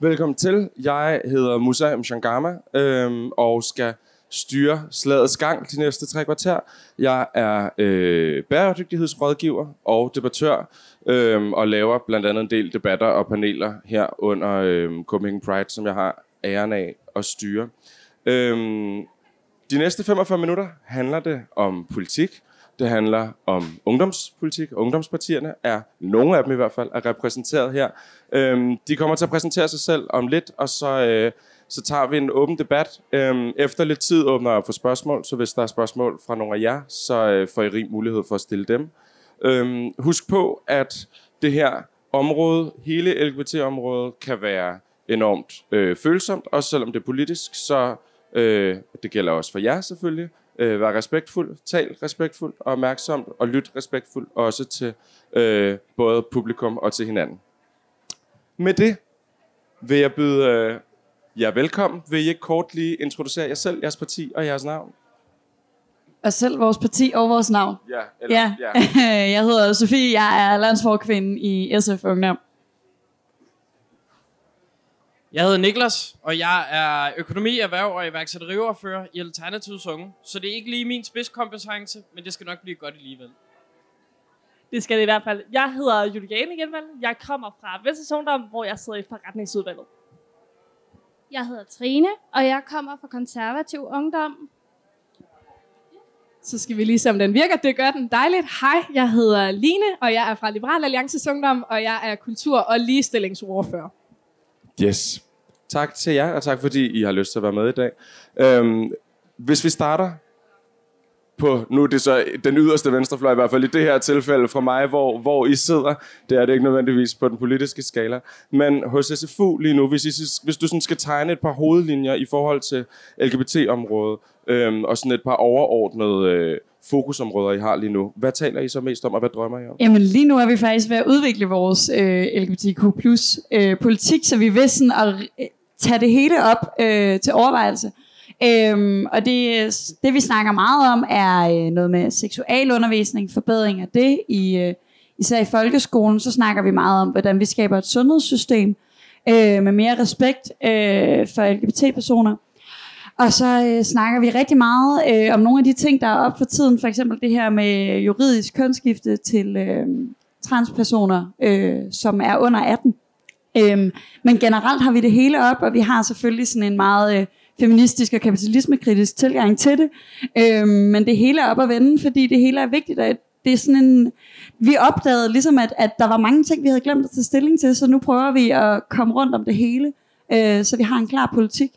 Velkommen til. Jeg hedder Musa Mshangama øhm, og skal styre slagets gang de næste tre kvarter. Jeg er øh, bæredygtighedsrådgiver og debattør, øhm, og laver blandt andet en del debatter og paneler her under øhm, Copenhagen Pride, som jeg har æren af at styre. Øhm, de næste 45 minutter handler det om politik. Det handler om ungdomspolitik. Ungdomspartierne er, nogle af dem i hvert fald, er repræsenteret her. Øhm, de kommer til at præsentere sig selv om lidt, og så, øh, så tager vi en åben debat. Øhm, efter lidt tid åbner jeg for spørgsmål, så hvis der er spørgsmål fra nogle af jer, så øh, får I rig mulighed for at stille dem. Øhm, husk på, at det her område, hele LGBT-området, kan være enormt øh, følsomt, også selvom det er politisk, så øh, det gælder også for jer selvfølgelig, øh, vær respektfuld, tal respektfuldt og opmærksomt, og lyt respektfuldt også til øh, både publikum og til hinanden. Med det vil jeg byde øh, jer velkommen. Vil I ikke kort lige introducere jer selv, jeres parti og jeres navn? Og selv vores parti og vores navn. Ja, eller, Ja, ja. jeg hedder Sofie, jeg er landsforkvinde i SF Ungdom. Jeg hedder Niklas, og jeg er økonomi, erhverv og iværksætteriordfører i Alternativets Unge. Så det er ikke lige min spidskompetence, men det skal nok blive godt alligevel. Det skal det i hvert fald. Jeg hedder Juliane Genvald. Jeg kommer fra Venstres Ungdom, hvor jeg sidder i forretningsudvalget. Jeg hedder Trine, og jeg kommer fra konservativ ungdom. Så skal vi lige se, om den virker. Det gør den dejligt. Hej, jeg hedder Line, og jeg er fra Liberal Alliances Ungdom, og jeg er kultur- og ligestillingsordfører. Yes. Tak til jer, og tak fordi I har lyst til at være med i dag. Øhm, hvis vi starter på, nu er det så den yderste venstrefløj, i hvert fald i det her tilfælde fra mig, hvor, hvor I sidder. Det er det ikke nødvendigvis på den politiske skala. Men hos SFU lige nu, hvis, I, hvis du sådan skal tegne et par hovedlinjer i forhold til LGBT-området, øhm, og sådan et par overordnede øh, fokusområder, I har lige nu, hvad taler I så mest om, og hvad drømmer I om? Jamen lige nu er vi faktisk ved at udvikle vores øh, LGBTQ plus øh, politik, så vi vil sådan at øh, tage det hele op øh, til overvejelse. Øhm, og det, det vi snakker meget om er øh, noget med seksualundervisning, forbedring af det, i, øh, især i folkeskolen, så snakker vi meget om, hvordan vi skaber et sundhedssystem øh, med mere respekt øh, for LGBT-personer. Og så øh, snakker vi rigtig meget øh, om nogle af de ting, der er op for tiden. For eksempel det her med juridisk kønsskifte til øh, transpersoner, øh, som er under 18. Øhm, men generelt har vi det hele op, og vi har selvfølgelig sådan en meget øh, feministisk og kapitalismekritisk tilgang til det. Øhm, men det hele er op at vende, fordi det hele er vigtigt. Og det er sådan en, vi opdagede ligesom, at, at der var mange ting, vi havde glemt at tage stilling til, så nu prøver vi at komme rundt om det hele, øh, så vi har en klar politik.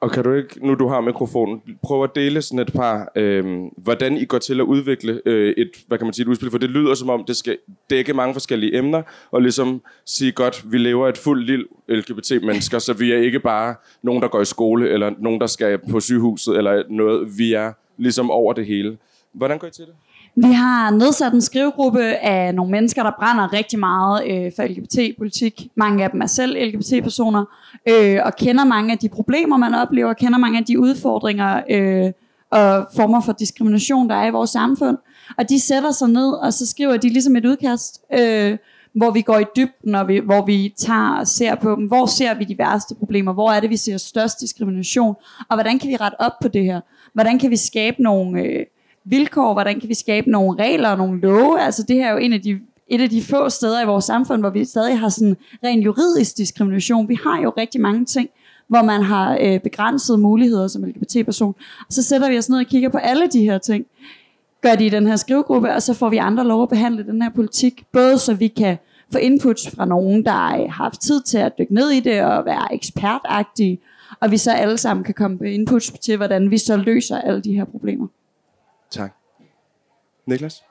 Og kan du ikke, nu du har mikrofonen, prøve at dele sådan et par, øh, hvordan I går til at udvikle øh, et, hvad kan man sige, et udspil, for det lyder som om, det skal dække mange forskellige emner, og ligesom sige godt, vi lever et fuldt liv LGBT-mennesker, så vi er ikke bare nogen, der går i skole, eller nogen, der skal på sygehuset, eller noget, vi er ligesom over det hele. Hvordan går I til det? Vi har nedsat en skrivegruppe af nogle mennesker, der brænder rigtig meget øh, for LGBT-politik. Mange af dem er selv LGBT-personer, øh, og kender mange af de problemer, man oplever, kender mange af de udfordringer øh, og former for diskrimination, der er i vores samfund. Og de sætter sig ned, og så skriver de ligesom et udkast, øh, hvor vi går i dybden, og vi, hvor vi tager og ser på dem. Hvor ser vi de værste problemer? Hvor er det, vi ser størst diskrimination? Og hvordan kan vi rette op på det her? Hvordan kan vi skabe nogle... Øh, vilkår, hvordan kan vi skabe nogle regler og nogle love. Altså det her er jo en af de, et af de få steder i vores samfund, hvor vi stadig har sådan ren juridisk diskrimination. Vi har jo rigtig mange ting, hvor man har øh, begrænsede muligheder som LGBT-person. Og så sætter vi os ned og kigger på alle de her ting, gør de i den her skrivegruppe, og så får vi andre lov at behandle den her politik, både så vi kan få inputs fra nogen, der øh, har haft tid til at dykke ned i det og være ekspertagtige, og vi så alle sammen kan komme med inputs til, hvordan vi så løser alle de her problemer. Tak. Niklas?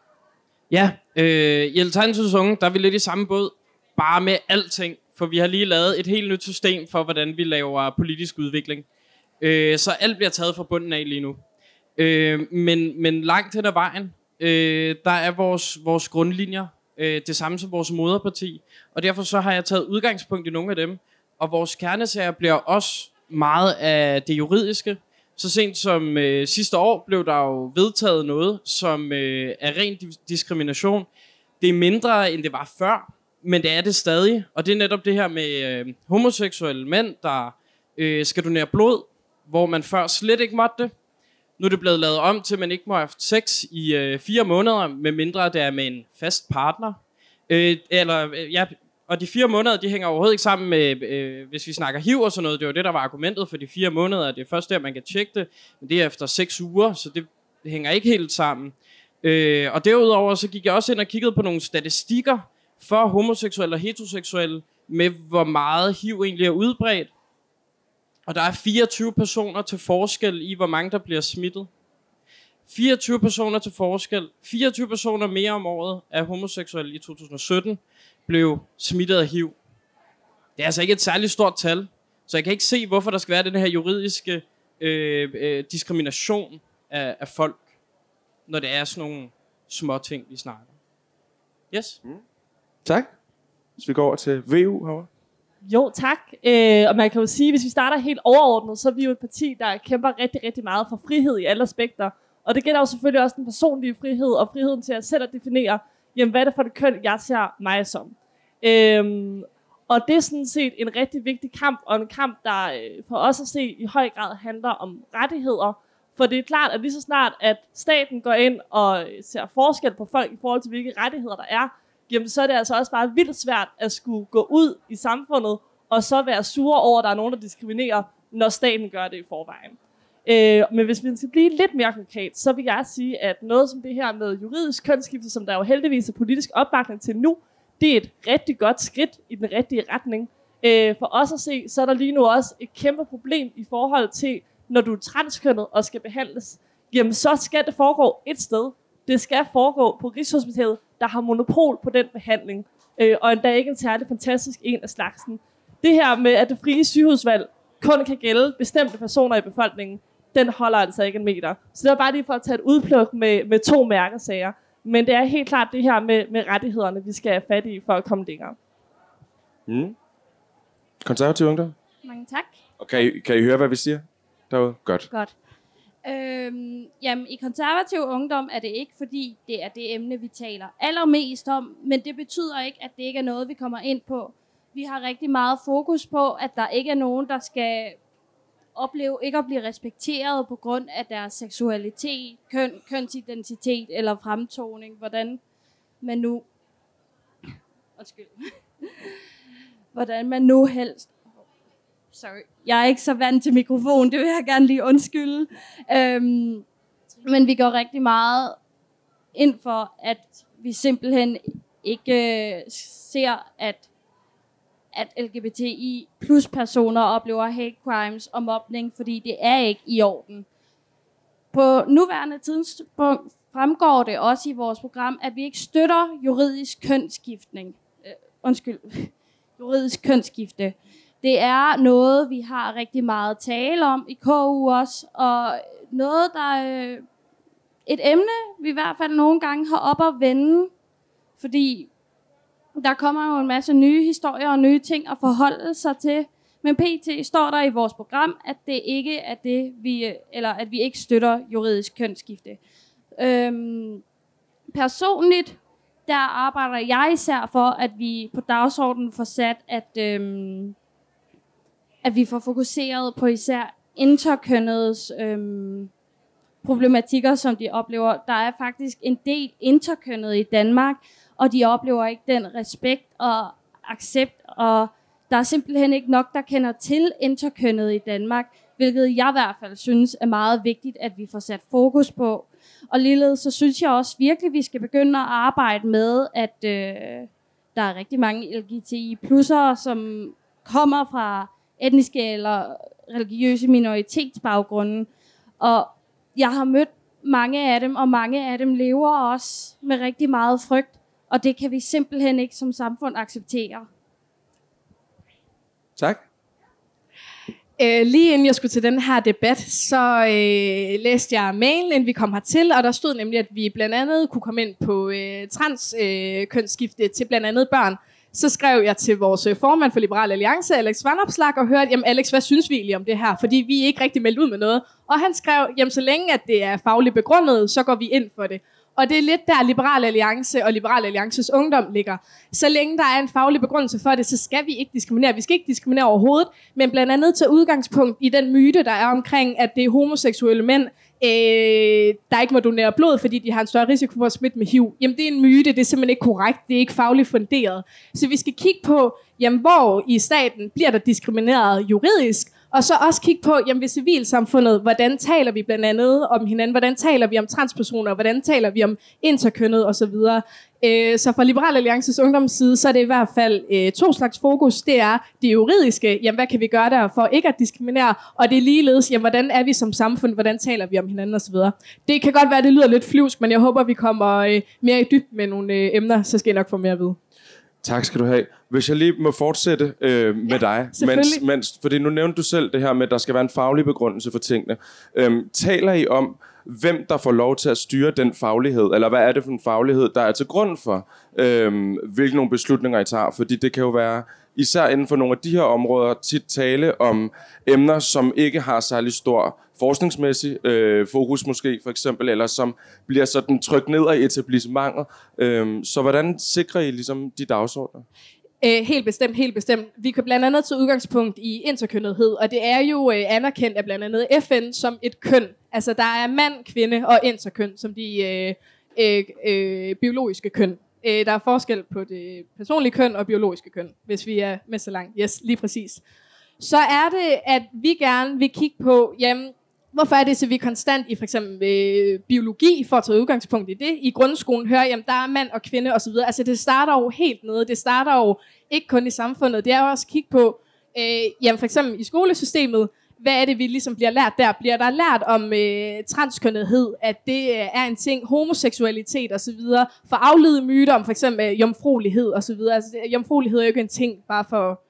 Ja, øh, i Alternativets Unge, der er vi lidt i samme båd, bare med alting. For vi har lige lavet et helt nyt system for, hvordan vi laver politisk udvikling. Øh, så alt bliver taget fra bunden af lige nu. Øh, men, men langt hen ad vejen, øh, der er vores, vores grundlinjer øh, det samme som vores moderparti. Og derfor så har jeg taget udgangspunkt i nogle af dem. Og vores kernesager bliver også meget af det juridiske. Så sent som øh, sidste år blev der jo vedtaget noget, som øh, er ren diskrimination. Det er mindre, end det var før. men det er det stadig. Og det er netop det her med øh, homoseksuelle mænd, der øh, skal donere blod, hvor man før slet ikke måtte det. Nu er det blevet lavet om til, at man ikke må have haft sex i øh, fire måneder, med mindre det er med en fast partner. Øh, eller, øh, ja, og de fire måneder, de hænger overhovedet ikke sammen med, øh, hvis vi snakker HIV og sådan noget. Det var det, der var argumentet for de fire måneder. Det er først der, man kan tjekke det, men det er efter seks uger, så det, hænger ikke helt sammen. Øh, og derudover så gik jeg også ind og kiggede på nogle statistikker for homoseksuelle og heteroseksuelle, med hvor meget HIV egentlig er udbredt. Og der er 24 personer til forskel i, hvor mange der bliver smittet. 24 personer til forskel. 24 personer mere om året er homoseksuelle i 2017 blev smittet af HIV. Det er altså ikke et særligt stort tal, så jeg kan ikke se, hvorfor der skal være den her juridiske øh, øh, diskrimination af, af folk, når det er sådan nogle små ting, vi snakker. Yes? Tak. Hvis vi går over til VU herovre. Jo, tak. Øh, og man kan jo sige, hvis vi starter helt overordnet, så er vi jo et parti, der kæmper rigtig, rigtig meget for frihed i alle aspekter. Og det gælder jo selvfølgelig også den personlige frihed, og friheden til at selv at definere, jamen, hvad er det for et køn, jeg ser mig som. Øhm, og det er sådan set en rigtig vigtig kamp, og en kamp, der øh, for os at se i høj grad handler om rettigheder. For det er klart, at lige så snart, at staten går ind og øh, ser forskel på folk i forhold til, hvilke rettigheder der er, jamen så er det altså også bare vildt svært at skulle gå ud i samfundet, og så være sure over, at der er nogen, der diskriminerer, når staten gør det i forvejen. Øh, men hvis vi skal blive lidt mere konkret, så vil jeg sige, at noget som det her med juridisk kønsskifte, som der jo heldigvis er politisk opbakning til nu, det er et rigtig godt skridt i den rigtige retning. Øh, for os at se, så er der lige nu også et kæmpe problem i forhold til, når du er transkønnet og skal behandles, jamen så skal det foregå et sted. Det skal foregå på Rigshospitalet, der har monopol på den behandling, øh, og endda ikke en særlig fantastisk en af slagsen. Det her med, at det frie sygehusvalg kun kan gælde bestemte personer i befolkningen, den holder altså ikke en meter. Så det er bare lige for at tage et udpluk med, med to mærkesager. Men det er helt klart det her med, med rettighederne, vi skal have fat i for at komme længere. Mm. Konservativ ungdom. Mange tak. Og kan I, kan I høre, hvad vi siger derude? Godt. Godt. Øhm, jamen, i konservativ ungdom er det ikke, fordi det er det emne, vi taler allermest om, men det betyder ikke, at det ikke er noget, vi kommer ind på. Vi har rigtig meget fokus på, at der ikke er nogen, der skal opleve ikke at blive respekteret på grund af deres seksualitet, køn, kønsidentitet eller fremtoning, hvordan man nu undskyld, hvordan man nu helst sorry, jeg er ikke så vant til mikrofon, det vil jeg gerne lige undskylde. Øhm, men vi går rigtig meget ind for, at vi simpelthen ikke øh, ser, at at LGBTI plus personer oplever hate crimes og mobning, fordi det er ikke i orden. På nuværende tidspunkt fremgår det også i vores program, at vi ikke støtter juridisk kønsskiftning. Øh, undskyld, juridisk kønsskifte. Det er noget, vi har rigtig meget tale om i KU også, og noget, der øh, et emne, vi i hvert fald nogle gange har op at vende, fordi der kommer jo en masse nye historier og nye ting at forholde sig til. Men PT står der i vores program, at det ikke er det, vi, eller at vi ikke støtter juridisk kønsskifte. Øhm, personligt, der arbejder jeg især for, at vi på dagsordenen får sat, at, øhm, at vi får fokuseret på især interkønnedes øhm, problematikker, som de oplever. Der er faktisk en del interkønnede i Danmark, og de oplever ikke den respekt og accept, og der er simpelthen ikke nok, der kender til interkønnet i Danmark, hvilket jeg i hvert fald synes er meget vigtigt, at vi får sat fokus på. Og ligeledes så synes jeg også virkelig, at vi skal begynde at arbejde med, at øh, der er rigtig mange LGTI-plusser, som kommer fra etniske eller religiøse minoritetsbaggrunde. Og jeg har mødt mange af dem, og mange af dem lever også med rigtig meget frygt og det kan vi simpelthen ikke som samfund acceptere. Tak. Øh, lige inden jeg skulle til den her debat, så øh, læste jeg mailen, inden vi kom hertil, og der stod nemlig, at vi blandt andet kunne komme ind på øh, transkønsskifte øh, til blandt andet børn. Så skrev jeg til vores øh, formand for Liberal Alliance, Alex Vandopslag, og hørte, jamen Alex, hvad synes vi egentlig om det her? Fordi vi er ikke rigtig meldt ud med noget. Og han skrev, jamen så længe at det er fagligt begrundet, så går vi ind for det. Og det er lidt der Liberal Alliance og Liberal Alliances ungdom ligger. Så længe der er en faglig begrundelse for det, så skal vi ikke diskriminere. Vi skal ikke diskriminere overhovedet, men blandt andet tage udgangspunkt i den myte, der er omkring, at det er homoseksuelle mænd, øh, der ikke må donere blod, fordi de har en større risiko for at smitte med HIV. Jamen det er en myte, det er simpelthen ikke korrekt, det er ikke fagligt funderet. Så vi skal kigge på, jamen hvor i staten bliver der diskrimineret juridisk, og så også kigge på, jamen ved civilsamfundet, hvordan taler vi blandt andet om hinanden, hvordan taler vi om transpersoner, hvordan taler vi om interkønnet osv. Øh, så fra Liberal Alliances ungdomsside, så er det i hvert fald øh, to slags fokus. Det er det juridiske, jamen hvad kan vi gøre der for ikke at diskriminere, og det er ligeledes, jamen hvordan er vi som samfund, hvordan taler vi om hinanden osv. Det kan godt være, det lyder lidt flyvsk, men jeg håber, vi kommer øh, mere i dybden med nogle øh, emner, så skal I nok få mere at vide. Tak skal du have. Hvis jeg lige må fortsætte øh, med Ja, dig, mens, mens, fordi nu nævnte du selv det her med, at der skal være en faglig begrundelse for tingene. Øhm, taler I om, hvem der får lov til at styre den faglighed, eller hvad er det for en faglighed, der er til grund for, øhm, hvilke nogle beslutninger I tager? Fordi det kan jo være, især inden for nogle af de her områder, tit tale om emner, som ikke har særlig stor forskningsmæssig øh, fokus måske, for eksempel, eller som bliver sådan trykt ned af etablissementet. Øh, så hvordan sikrer I ligesom de dagsordner? Øh, helt bestemt, helt bestemt. Vi kan blandt andet tage udgangspunkt i interkønnethed, og det er jo øh, anerkendt af blandt andet FN som et køn. Altså der er mand, kvinde og interkøn som de øh, øh, øh, biologiske køn. Øh, der er forskel på det personlige køn og biologiske køn, hvis vi er med så langt. Yes, lige præcis. Så er det, at vi gerne vil kigge på, jamen, Hvorfor er det, så vi konstant i for eksempel øh, biologi, for at tage udgangspunkt i det, i grundskolen hører, jamen der er mand og kvinde osv. Altså det starter jo helt nede. Det starter jo ikke kun i samfundet. Det er jo også at kigge på, øh, jamen for eksempel i skolesystemet, hvad er det, vi ligesom bliver lært der? Bliver der lært om øh, transkønnethed, at det øh, er en ting, homoseksualitet osv., for afledte myter om for eksempel øh, jomfruelighed osv. Altså øh, jomfruelighed er jo ikke en ting, bare for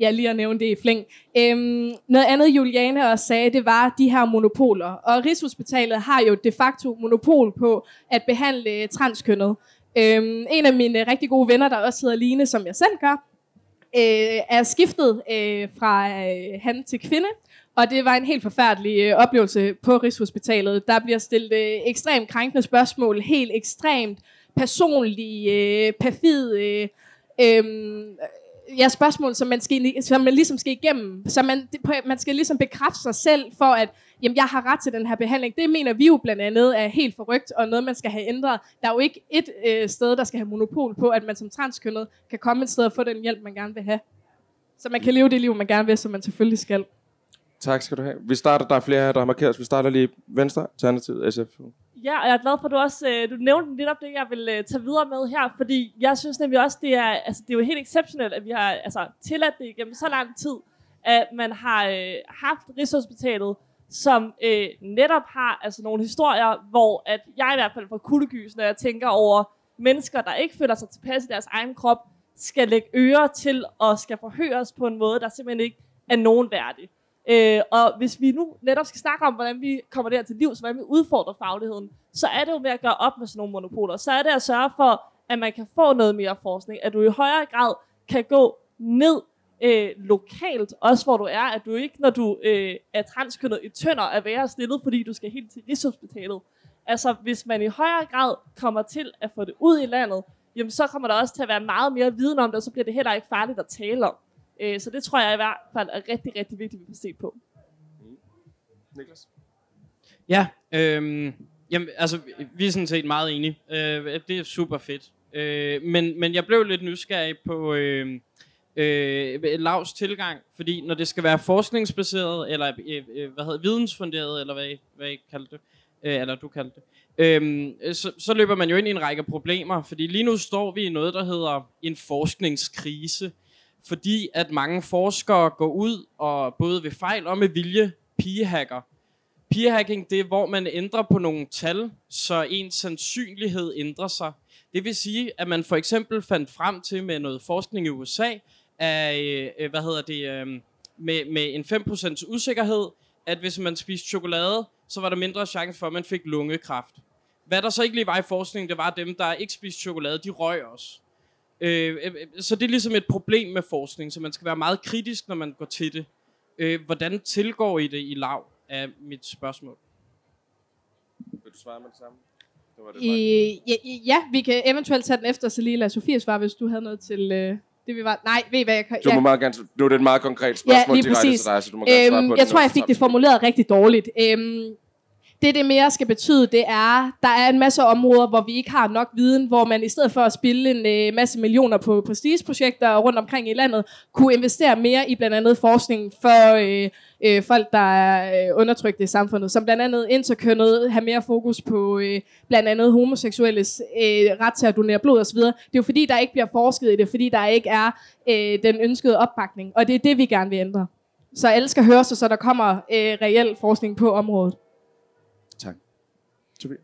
ja, lige at nævne det i flæng. Øhm, noget andet, Juliane også sagde, det var de her monopoler. Og Rigshospitalet har jo de facto monopol på at behandle øh, transkønnet. Øhm, en af mine øh, rigtig gode venner, der også hedder Line, som jeg selv gør, øh, er skiftet øh, fra øh, han til kvinde. Og det var en helt forfærdelig øh, oplevelse på Rigshospitalet. Der bliver stillet øh, ekstremt krænkende spørgsmål, helt ekstremt personlige, øh, perfid, øh, øh, ja, spørgsmål, som man, skal, som man ligesom skal igennem. Så man, det- på- man skal ligesom bekræfte sig selv for, at jamen, jeg har ret til den her behandling. Det mener vi jo blandt andet er helt forrygt, og noget, man skal have ændret. Der er jo ikke et øh, sted, der skal have monopol på, at man som transkønnet kan komme et sted og få den hjælp, man gerne vil have. Så man kan leve det liv, man gerne vil, som man selvfølgelig skal. Tak skal du have. Vi starter, der er flere her, der har markeret. Vi starter lige Venstre, Alternativet, SF. Ja, og jeg er glad for, at du også øh, du nævnte lidt op det, jeg vil øh, tage videre med her, fordi jeg synes nemlig også, det er, altså, det er jo helt exceptionelt, at vi har altså, tilladt det igennem så lang tid, at man har øh, haft Rigshospitalet, som øh, netop har altså, nogle historier, hvor at jeg i hvert fald får kuldegys, når jeg tænker over mennesker, der ikke føler sig tilpas i deres egen krop, skal lægge ører til og skal forhøres på en måde, der simpelthen ikke er nogen værdig. Øh, og hvis vi nu netop skal snakke om, hvordan vi kommer der til livs, hvordan vi udfordrer fagligheden, så er det jo med at gøre op med sådan nogle monopoler. Så er det at sørge for, at man kan få noget mere forskning, at du i højere grad kan gå ned øh, lokalt, også hvor du er, at du ikke, når du øh, er transkønnet i tønder, er værre stillet, fordi du skal helt til Rigshospitalet. Altså, hvis man i højere grad kommer til at få det ud i landet, jamen så kommer der også til at være meget mere viden om det, og så bliver det heller ikke farligt at tale om. Øh, så det tror jeg i hvert fald er rigtig, rigtig vigtigt, at vi får set på. Niklas? Ja, øhm, jamen, altså, vi er sådan set meget enige. Øh, det er super fedt. Øh, men, men jeg blev lidt nysgerrig på øh, øh, Lavs tilgang, fordi når det skal være forskningsbaseret, eller øh, øh, hvad hedder, vidensfunderet, eller hvad, I- hvad I kaldte det, øh, eller du kaldte det, øhm, så, så løber man jo ind i en række problemer, fordi lige nu står vi i noget, der hedder en forskningskrise, fordi at mange forskere går ud og både ved fejl og med vilje pigehacker. Pigehacking det er, hvor man ændrer på nogle tal, så ens sandsynlighed ændrer sig. Det vil sige, at man for eksempel fandt frem til med noget forskning i USA, af, øh, øh, hvad hedder det, øhm, med, med en 5% usikkerhed, at hvis man spiste chokolade, så var der mindre chance for, at man fik lungekræft. Hvad der så ikke lige var i forskningen, det var, at dem, der ikke spiste chokolade, de røg også. Øh, øh, så det er ligesom et problem med forskning, så man skal være meget kritisk, når man går til det. Øh, hvordan tilgår I det i lav, er mit spørgsmål. Vil du svare med det samme? var det I, ja, ja, vi kan eventuelt tage den efter, så lige lade Sofie svare, hvis du havde noget til øh, det, vi var... Nej, ved I hvad jeg kan... Du ja. må meget gerne... Nu er det et meget konkret spørgsmål lige direkte til dig, så du må gerne svare Øhm, på jeg det, tror, jeg fik det formuleret rigtig dårligt. Øhm, det, det mere skal betyde, det er, der er en masse områder, hvor vi ikke har nok viden, hvor man i stedet for at spille en øh, masse millioner på prestigeprojekter rundt omkring i landet, kunne investere mere i blandt andet forskning for øh, øh, folk, der er øh, i samfundet, som blandt andet interkønnet, have mere fokus på øh, blandt andet homoseksuelles øh, ret til at donere blod osv. Det er jo fordi, der ikke bliver forsket i det, fordi der ikke er øh, den ønskede opbakning, og det er det, vi gerne vil ændre. Så alle skal høre sig, så der kommer øh, reel forskning på området. Tak. Sofie?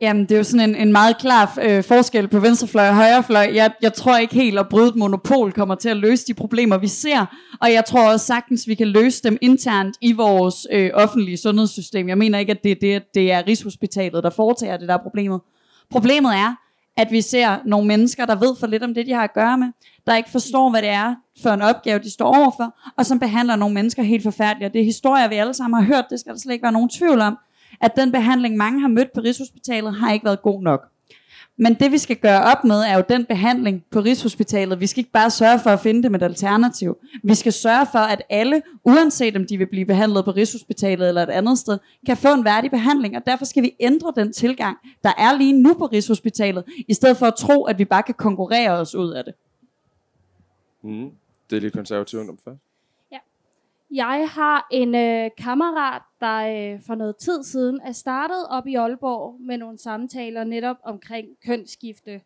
Jamen, det er jo sådan en, en meget klar øh, forskel på venstrefløj og højrefløj. Jeg, jeg tror ikke helt, at bryde et monopol kommer til at løse de problemer, vi ser. Og jeg tror også sagtens, vi kan løse dem internt i vores øh, offentlige sundhedssystem. Jeg mener ikke, at det det, det er Rigshospitalet, der foretager det, der er problemet. Problemet er, at vi ser nogle mennesker, der ved for lidt om det, de har at gøre med, der ikke forstår, hvad det er for en opgave, de står overfor, og som behandler nogle mennesker helt forfærdeligt. Og det er historier, vi alle sammen har hørt, det skal der slet ikke være nogen tvivl om, at den behandling, mange har mødt på Rigshospitalet, har ikke været god nok. Men det vi skal gøre op med, er jo den behandling på Rigshospitalet. Vi skal ikke bare sørge for at finde dem et alternativ. Vi skal sørge for, at alle, uanset om de vil blive behandlet på Rigshospitalet eller et andet sted, kan få en værdig behandling. Og derfor skal vi ændre den tilgang, der er lige nu på Rigshospitalet, i stedet for at tro, at vi bare kan konkurrere os ud af det. Mm. Det er lidt konservativt ungdom først. Jeg har en øh, kammerat, der øh, for noget tid siden er startet op i Aalborg med nogle samtaler netop omkring kønsskifte.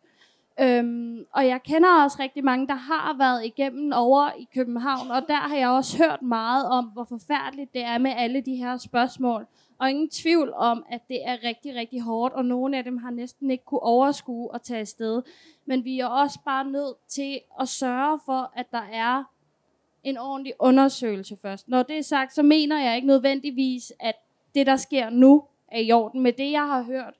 Øhm, og jeg kender også rigtig mange, der har været igennem over i København, og der har jeg også hørt meget om, hvor forfærdeligt det er med alle de her spørgsmål. Og ingen tvivl om, at det er rigtig, rigtig hårdt, og nogle af dem har næsten ikke kunne overskue at tage afsted. Men vi er også bare nødt til at sørge for, at der er en ordentlig undersøgelse først. Når det er sagt, så mener jeg ikke nødvendigvis, at det, der sker nu, er i orden. Med det, jeg har hørt,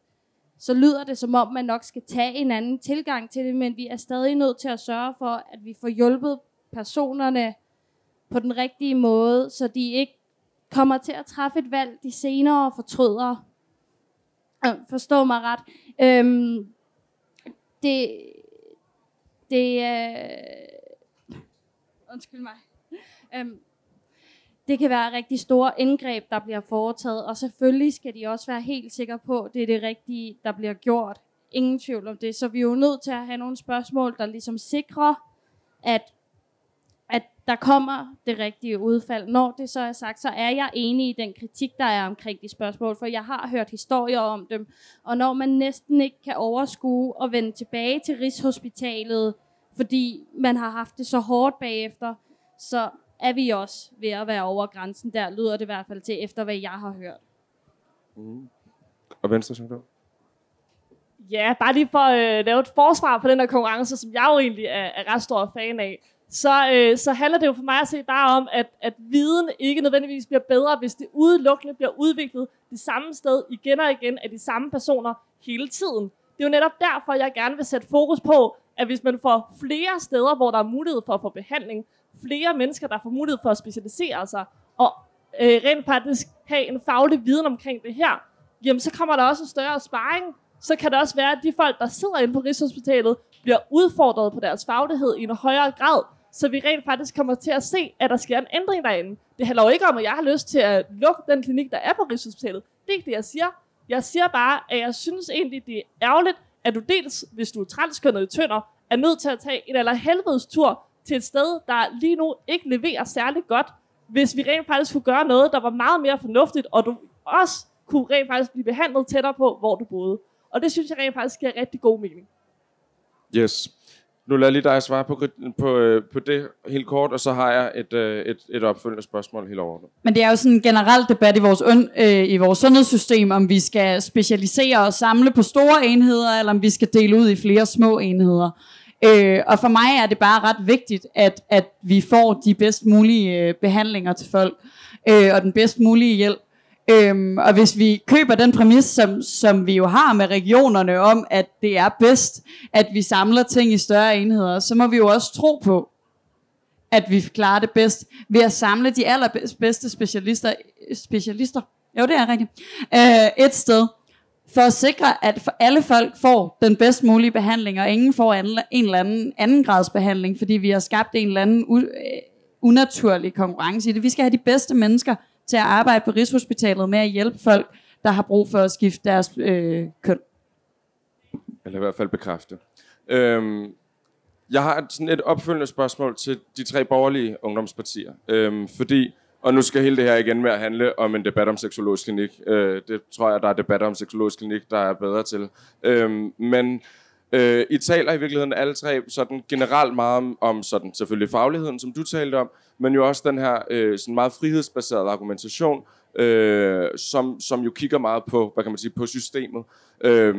så lyder det som om, man nok skal tage en anden tilgang til det, men vi er stadig nødt til at sørge for, at vi får hjulpet personerne på den rigtige måde, så de ikke kommer til at træffe et valg, de senere fortryder. Øh, forstå mig ret. Øhm, det, det, øh, undskyld mig. Øhm, det kan være rigtig store indgreb, der bliver foretaget, og selvfølgelig skal de også være helt sikre på, at det er det rigtige, der bliver gjort. Ingen tvivl om det. Så vi er jo nødt til at have nogle spørgsmål, der ligesom sikrer, at, at der kommer det rigtige udfald. Når det så er sagt, så er jeg enig i den kritik, der er omkring de spørgsmål, for jeg har hørt historier om dem. Og når man næsten ikke kan overskue og vende tilbage til Rigshospitalet, fordi man har haft det så hårdt bagefter, så er vi også ved at være over grænsen. Der lyder det i hvert fald til, efter hvad jeg har hørt. Og Venstre, som du? Ja, bare lige for at øh, lave et forsvar på den her konkurrence, som jeg jo egentlig er, er ret stor fan af, så, øh, så handler det jo for mig at se bare om, at, at viden ikke nødvendigvis bliver bedre, hvis det udelukkende bliver udviklet det samme sted igen og igen af de samme personer hele tiden. Det er jo netop derfor, jeg gerne vil sætte fokus på, at hvis man får flere steder, hvor der er mulighed for at få behandling, flere mennesker, der får mulighed for at specialisere sig, og øh, rent faktisk have en faglig viden omkring det her, jamen så kommer der også en større sparring. Så kan det også være, at de folk, der sidder inde på Rigshospitalet, bliver udfordret på deres faglighed i en højere grad, så vi rent faktisk kommer til at se, at der sker en ændring derinde. Det handler jo ikke om, at jeg har lyst til at lukke den klinik, der er på Rigshospitalet. Det er ikke det, jeg siger. Jeg siger bare, at jeg synes egentlig, det er ærgerligt, at du dels, hvis du er transkønnet i tønder, er nødt til at tage en eller helvedes tur til et sted, der lige nu ikke leverer særlig godt, hvis vi rent faktisk kunne gøre noget, der var meget mere fornuftigt, og du også kunne rent faktisk blive behandlet tættere på, hvor du boede. Og det synes jeg rent faktisk giver rigtig god mening. Yes. Nu lader jeg lige dig svare på, på, øh, på det helt kort, og så har jeg et, øh, et, et opfølgende spørgsmål helt overordnet. Men det er jo sådan en generel debat i vores, øh, i vores sundhedssystem, om vi skal specialisere og samle på store enheder, eller om vi skal dele ud i flere små enheder. Øh, og for mig er det bare ret vigtigt, at, at vi får de bedst mulige øh, behandlinger til folk, øh, og den bedst mulige hjælp. Øhm, og hvis vi køber den præmis, som, som vi jo har med regionerne om, at det er bedst, at vi samler ting i større enheder, så må vi jo også tro på, at vi klarer det bedst ved at samle de allerbedste specialister, specialister, jo det er rigtigt, øh, et sted for at sikre, at for alle folk får den bedst mulige behandling, og ingen får en, en eller anden anden grads behandling, fordi vi har skabt en eller anden u, øh, unaturlig konkurrence i det. Vi skal have de bedste mennesker til at arbejde på Rigshospitalet med at hjælpe folk, der har brug for at skifte deres øh, køn. Eller i hvert fald bekræfte. Øhm, jeg har sådan et opfølgende spørgsmål til de tre borgerlige ungdomspartier. Øhm, fordi, og nu skal hele det her igen med at handle om en debat om seksologisk klinik. Øh, det tror jeg, der er debatter om seksologisk klinik, der er bedre til. Øh, men øh, I taler i virkeligheden alle tre sådan generelt meget om, om sådan, selvfølgelig fagligheden, som du talte om, men jo også den her øh, sådan meget frihedsbaserede argumentation, øh, som, som jo kigger meget på, hvad kan man sige, på systemet. Øh,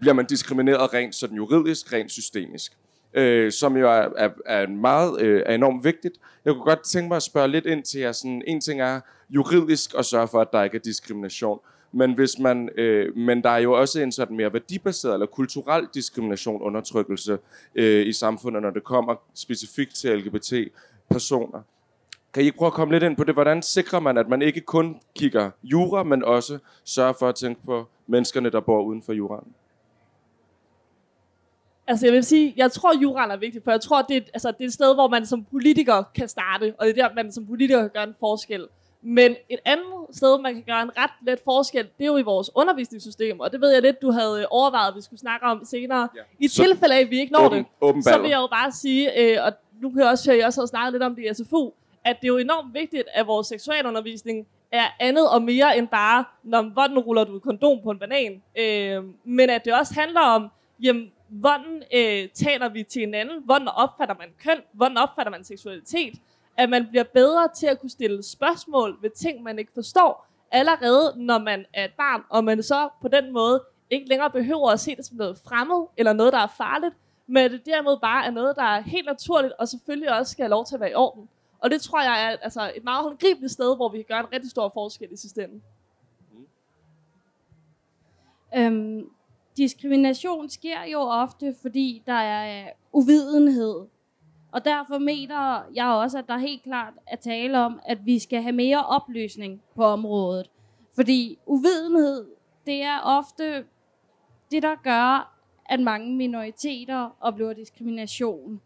bliver man diskrimineret rent sådan juridisk, rent systemisk øh, som jo er, er, er meget øh, er enormt vigtigt. Jeg kunne godt tænke mig at spørge lidt ind til jer. Sådan, en ting er juridisk at sørge for, at der ikke er diskrimination. Men, hvis man, øh, men der er jo også en sådan mere værdibaseret eller kulturel diskrimination, undertrykkelse øh, i samfundet, når det kommer specifikt til LGBT-personer. Kan I ikke prøve at komme lidt ind på det? Hvordan sikrer man, at man ikke kun kigger jura, men også sørger for at tænke på menneskerne, der bor uden for juraen? Altså jeg vil sige, jeg tror, juraen er vigtig, for jeg tror, det er, altså, det er et sted, hvor man som politiker kan starte, og det er der, man som politiker kan gøre en forskel. Men et andet sted, man kan gøre en ret let forskel, det er jo i vores undervisningssystem, og det ved jeg lidt, du havde overvejet, at vi skulle snakke om senere. Ja. I så, tilfælde af, at vi ikke når åben, det, åben så vil jeg jo bare sige, øh, og nu kan jeg også høre, at jeg også har snakket lidt om det i SFU, at det er jo enormt vigtigt, at vores seksualundervisning er andet og mere end bare, når, hvordan ruller du et kondom på en banan, øh, men at det også handler om, jamen, hvordan øh, taler vi til hinanden, hvordan opfatter man køn, hvordan opfatter man seksualitet, at man bliver bedre til at kunne stille spørgsmål ved ting, man ikke forstår, allerede når man er et barn, og man så på den måde ikke længere behøver at se det som noget fremmed, eller noget, der er farligt, men at det derimod bare er noget, der er helt naturligt, og selvfølgelig også skal have lov til at være i orden. Og det tror jeg er altså, et meget håndgribeligt sted, hvor vi kan gøre en rigtig stor forskel i systemet. Mm-hmm. Øhm, diskrimination sker jo ofte, fordi der er øh, uvidenhed. Og derfor mener jeg også, at der helt klart er tale om, at vi skal have mere oplysning på området. Fordi uvidenhed, det er ofte det, der gør, at mange minoriteter oplever diskrimination.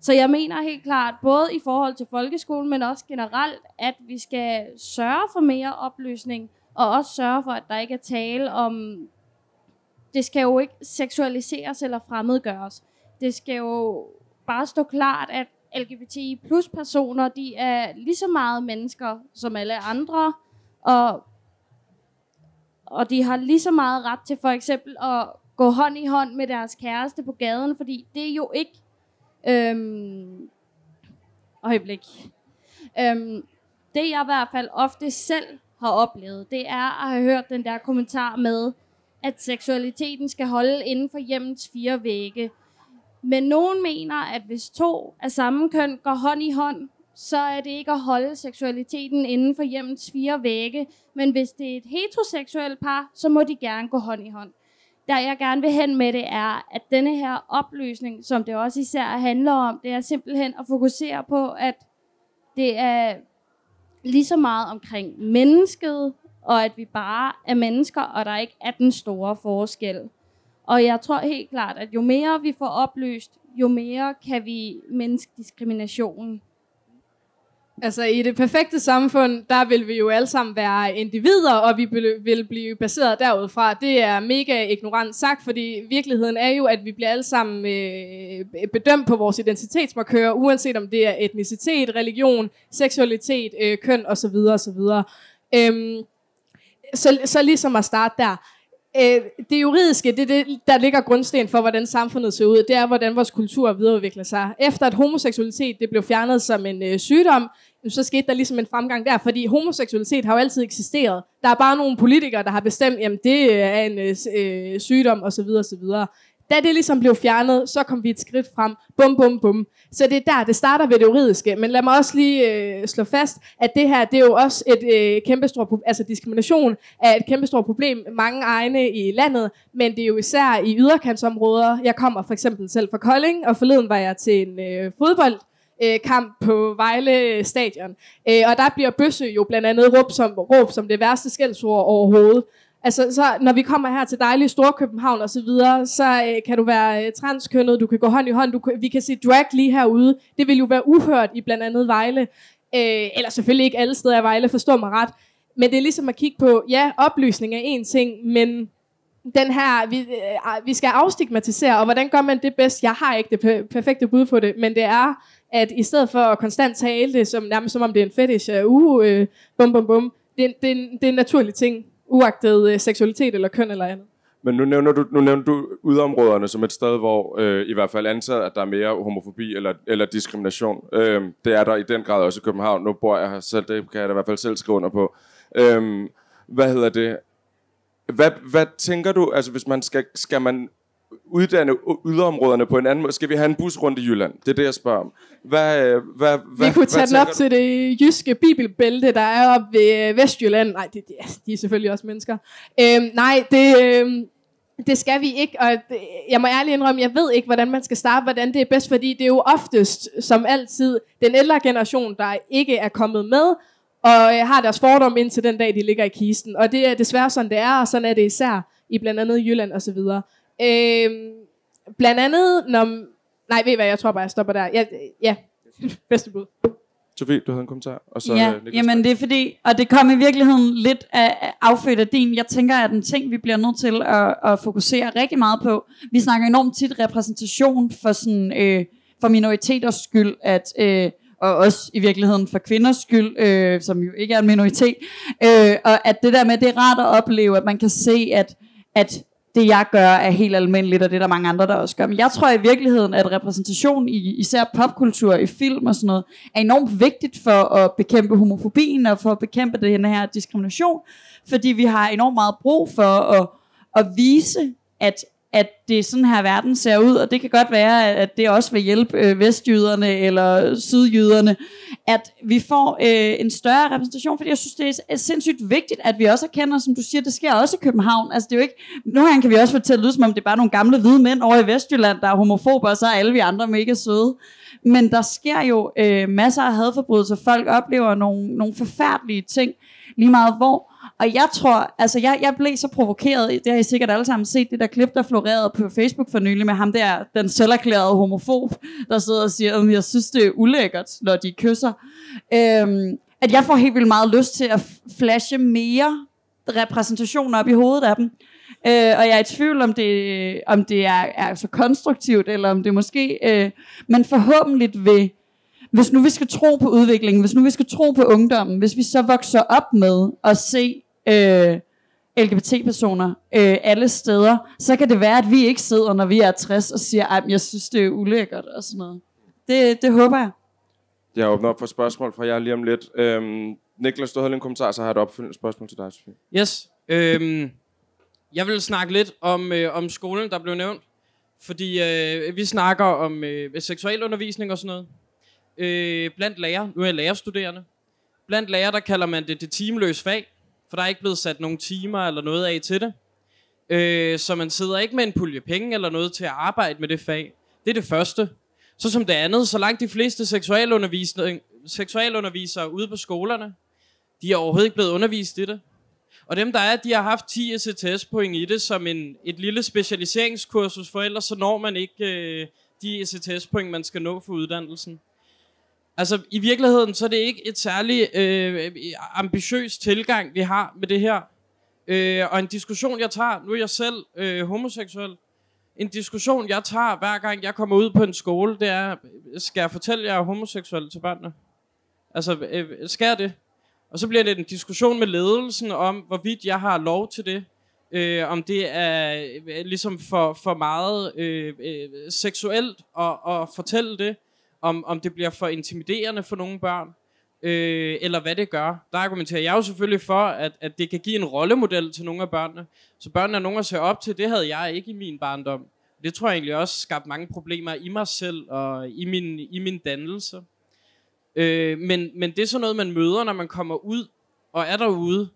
Så jeg mener helt klart, både i forhold til folkeskolen, men også generelt, at vi skal sørge for mere oplysning, og også sørge for, at der ikke er tale om det skal jo ikke seksualiseres eller fremmedgøres. Det skal jo bare stå klart, at LGBTI plus personer, de er lige så meget mennesker som alle andre, og, og de har lige så meget ret til for eksempel at gå hånd i hånd med deres kæreste på gaden, fordi det er jo ikke... Øhm, øjeblik. Øhm, det jeg i hvert fald ofte selv har oplevet, det er at have hørt den der kommentar med, at seksualiteten skal holde inden for hjemmets fire vægge. Men nogen mener, at hvis to af samme køn går hånd i hånd, så er det ikke at holde seksualiteten inden for hjemmets fire vægge. Men hvis det er et heteroseksuelt par, så må de gerne gå hånd i hånd. Der jeg gerne vil hen med det er, at denne her opløsning, som det også især handler om, det er simpelthen at fokusere på, at det er lige så meget omkring mennesket, og at vi bare er mennesker, og der ikke er den store forskel. Og jeg tror helt klart, at jo mere vi får oplyst, jo mere kan vi mindske diskriminationen. Altså i det perfekte samfund, der vil vi jo alle sammen være individer, og vi vil blive baseret derudfra. Det er mega ignorant sagt, fordi virkeligheden er jo, at vi bliver alle sammen øh, bedømt på vores identitetsmarkører, uanset om det er etnicitet, religion, seksualitet, øh, køn osv. osv. Øhm, så, så ligesom at starte der. Øh, det juridiske, det er det, der ligger grundsten for, hvordan samfundet ser ud. Det er, hvordan vores kultur videreudvikler sig. Efter at homoseksualitet det blev fjernet som en øh, sygdom, så skete der ligesom en fremgang der, fordi homoseksualitet har jo altid eksisteret. Der er bare nogle politikere, der har bestemt, at det øh, er en øh, øh sygdom osv. osv. Da det ligesom blev fjernet, så kom vi et skridt frem. Bum, bum, bum. Så det er der, det starter ved det juridiske. Men lad mig også lige øh, slå fast, at det her, det er jo også et øh, kæmpestort problem. Altså diskrimination er et kæmpestort problem mange egne i landet, men det er jo især i yderkantsområder. Jeg kommer for eksempel selv fra Kolding, og forleden var jeg til en øh, fodbold øh, kamp på Vejle Stadion. Øh, og der bliver bøsse jo blandt andet råb som, råb som det værste skældsord overhovedet. Altså, så når vi kommer her til dejlige Storkøbenhavn og så videre, så øh, kan du være øh, transkønnet, du kan gå hånd i hånd, du kan, vi kan se drag lige herude. Det vil jo være uhørt i blandt andet Vejle. Øh, eller selvfølgelig ikke alle steder i Vejle, forstår mig ret. Men det er ligesom at kigge på, ja, oplysning er en ting, men den her, vi, øh, vi skal afstigmatisere, og hvordan gør man det bedst? Jeg har ikke det per- perfekte bud på det, men det er, at i stedet for at konstant tale det, som, nærmest som om det er en fetish, øh, uh, uh, øh, bum bum bum, det, det, det er en naturlig ting, uagtet øh, seksualitet eller køn eller andet. Men nu nævner du, nu nævner du udområderne som et sted, hvor øh, i hvert fald antaget, at der er mere homofobi eller, eller diskrimination. Øh, det er der i den grad også i København. Nu bor jeg her selv, det kan jeg da i hvert fald selv skrive under på. Øh, hvad hedder det? Hvad, hvad tænker du, altså hvis man skal, skal man uddanne yderområderne på en anden måde? Skal vi have en bus rundt i Jylland? Det er det, jeg spørger om. Hvad, øh, hvad, Vi hvad, kunne tage hvad den op tænker til det jyske bibelbælte, der er oppe ved øh, Vestjylland. Nej, det, det, de er selvfølgelig også mennesker. Øhm, nej, det, øhm, det skal vi ikke, og jeg må ærligt indrømme, jeg ved ikke, hvordan man skal starte, hvordan det er bedst, fordi det er jo oftest, som altid, den ældre generation, der ikke er kommet med, og øh, har deres fordom indtil den dag, de ligger i kisten. Og det er desværre sådan, det er, og sådan er det især i blandt andet Jylland og så videre. Øhm, blandt andet, når... Nej, ved I hvad, jeg tror bare, jeg stopper der. Ja, ja. bedste bud. Sofie, du havde en kommentar. Og så, ja, øh, Niklas jamen det er fordi, og det kom i virkeligheden lidt af, af affødt af din. Jeg tænker, at en ting, vi bliver nødt til at, at fokusere rigtig meget på. Vi snakker enormt tit repræsentation for sådan øh, for minoriteters skyld, at øh, og også i virkeligheden for kvinders skyld, øh, som jo ikke er en minoritet, øh, og at det der med, det er rart at opleve, at man kan se, at, at det jeg gør er helt almindeligt, og det er der mange andre, der også gør. Men jeg tror i virkeligheden, at repræsentation i især popkultur, i film og sådan noget, er enormt vigtigt for at bekæmpe homofobien og for at bekæmpe den her diskrimination, fordi vi har enormt meget brug for at, at vise, at at det er sådan her verden ser ud, og det kan godt være, at det også vil hjælpe øh, vestjyderne eller sydjyderne, at vi får øh, en større repræsentation, fordi jeg synes, det er sindssygt vigtigt, at vi også erkender, som du siger, det sker også i København. Altså det er jo ikke, nogle gange kan vi også få til at lyde, som om det er bare nogle gamle hvide mænd over i Vestjylland, der er homofobe, og så er alle vi andre mega søde. Men der sker jo øh, masser af hadforbrydelser, folk oplever nogle, nogle forfærdelige ting, lige meget hvor. Og jeg tror, altså jeg, jeg blev så provokeret, det har I sikkert alle sammen set, det der klip, der florerede på Facebook for nylig med ham der, den selverklærede homofob, der sidder og siger, at jeg synes, det er ulækkert, når de kysser. Øhm, at jeg får helt vildt meget lyst til at flashe mere repræsentationer op i hovedet af dem. Øh, og jeg er i tvivl om det, om det er, er så konstruktivt, eller om det måske, øh, men forhåbentlig vil, hvis nu vi skal tro på udviklingen, hvis nu vi skal tro på ungdommen, hvis vi så vokser op med at se øh, LGBT-personer øh, alle steder, så kan det være, at vi ikke sidder, når vi er 60 og siger, at jeg synes, det er ulækkert og sådan noget. Det, det håber jeg. Jeg åbner op for spørgsmål fra jer lige om lidt. Øhm, Niklas, du havde en kommentar, så har jeg et opfølgende spørgsmål til dig, Sofie. Yes. Øhm, jeg vil snakke lidt om, øh, om skolen, der blev nævnt. Fordi øh, vi snakker om øh, seksualundervisning og sådan noget. Øh, blandt lærer, nu er jeg lærerstuderende. Blandt lærer, der kalder man det det timeløse fag. For der er ikke blevet sat nogle timer eller noget af til det. Øh, så man sidder ikke med en pulje penge eller noget til at arbejde med det fag. Det er det første. Så som det andet, så langt de fleste seksualundervisning, seksualundervisere ude på skolerne, de er overhovedet ikke blevet undervist i det. Og dem der er, de har haft 10 ECTS point i det som en, et lille specialiseringskursus, for ellers så når man ikke øh, de ECTS point, man skal nå for uddannelsen. Altså i virkeligheden, så er det ikke et særligt øh, ambitiøs tilgang, vi har med det her. Øh, og en diskussion, jeg tager, nu er jeg selv øh, homoseksuel, en diskussion, jeg tager hver gang jeg kommer ud på en skole, det er, skal jeg fortælle, at jeg er homoseksuel til børnene? Altså, øh, skal jeg det? Og så bliver det en diskussion med ledelsen om, hvorvidt jeg har lov til det. Øh, om det er øh, ligesom for, for meget øh, øh, seksuelt at, at fortælle det. Om, om det bliver for intimiderende for nogle børn. Øh, eller hvad det gør. Der argumenterer jeg jo selvfølgelig for, at, at det kan give en rollemodel til nogle af børnene. Så børnene er nogen at se op til. Det havde jeg ikke i min barndom. Det tror jeg egentlig også skabte mange problemer i mig selv og i min, i min dannelse. Øh, men, men det er sådan noget, man møder, når man kommer ud og er derude.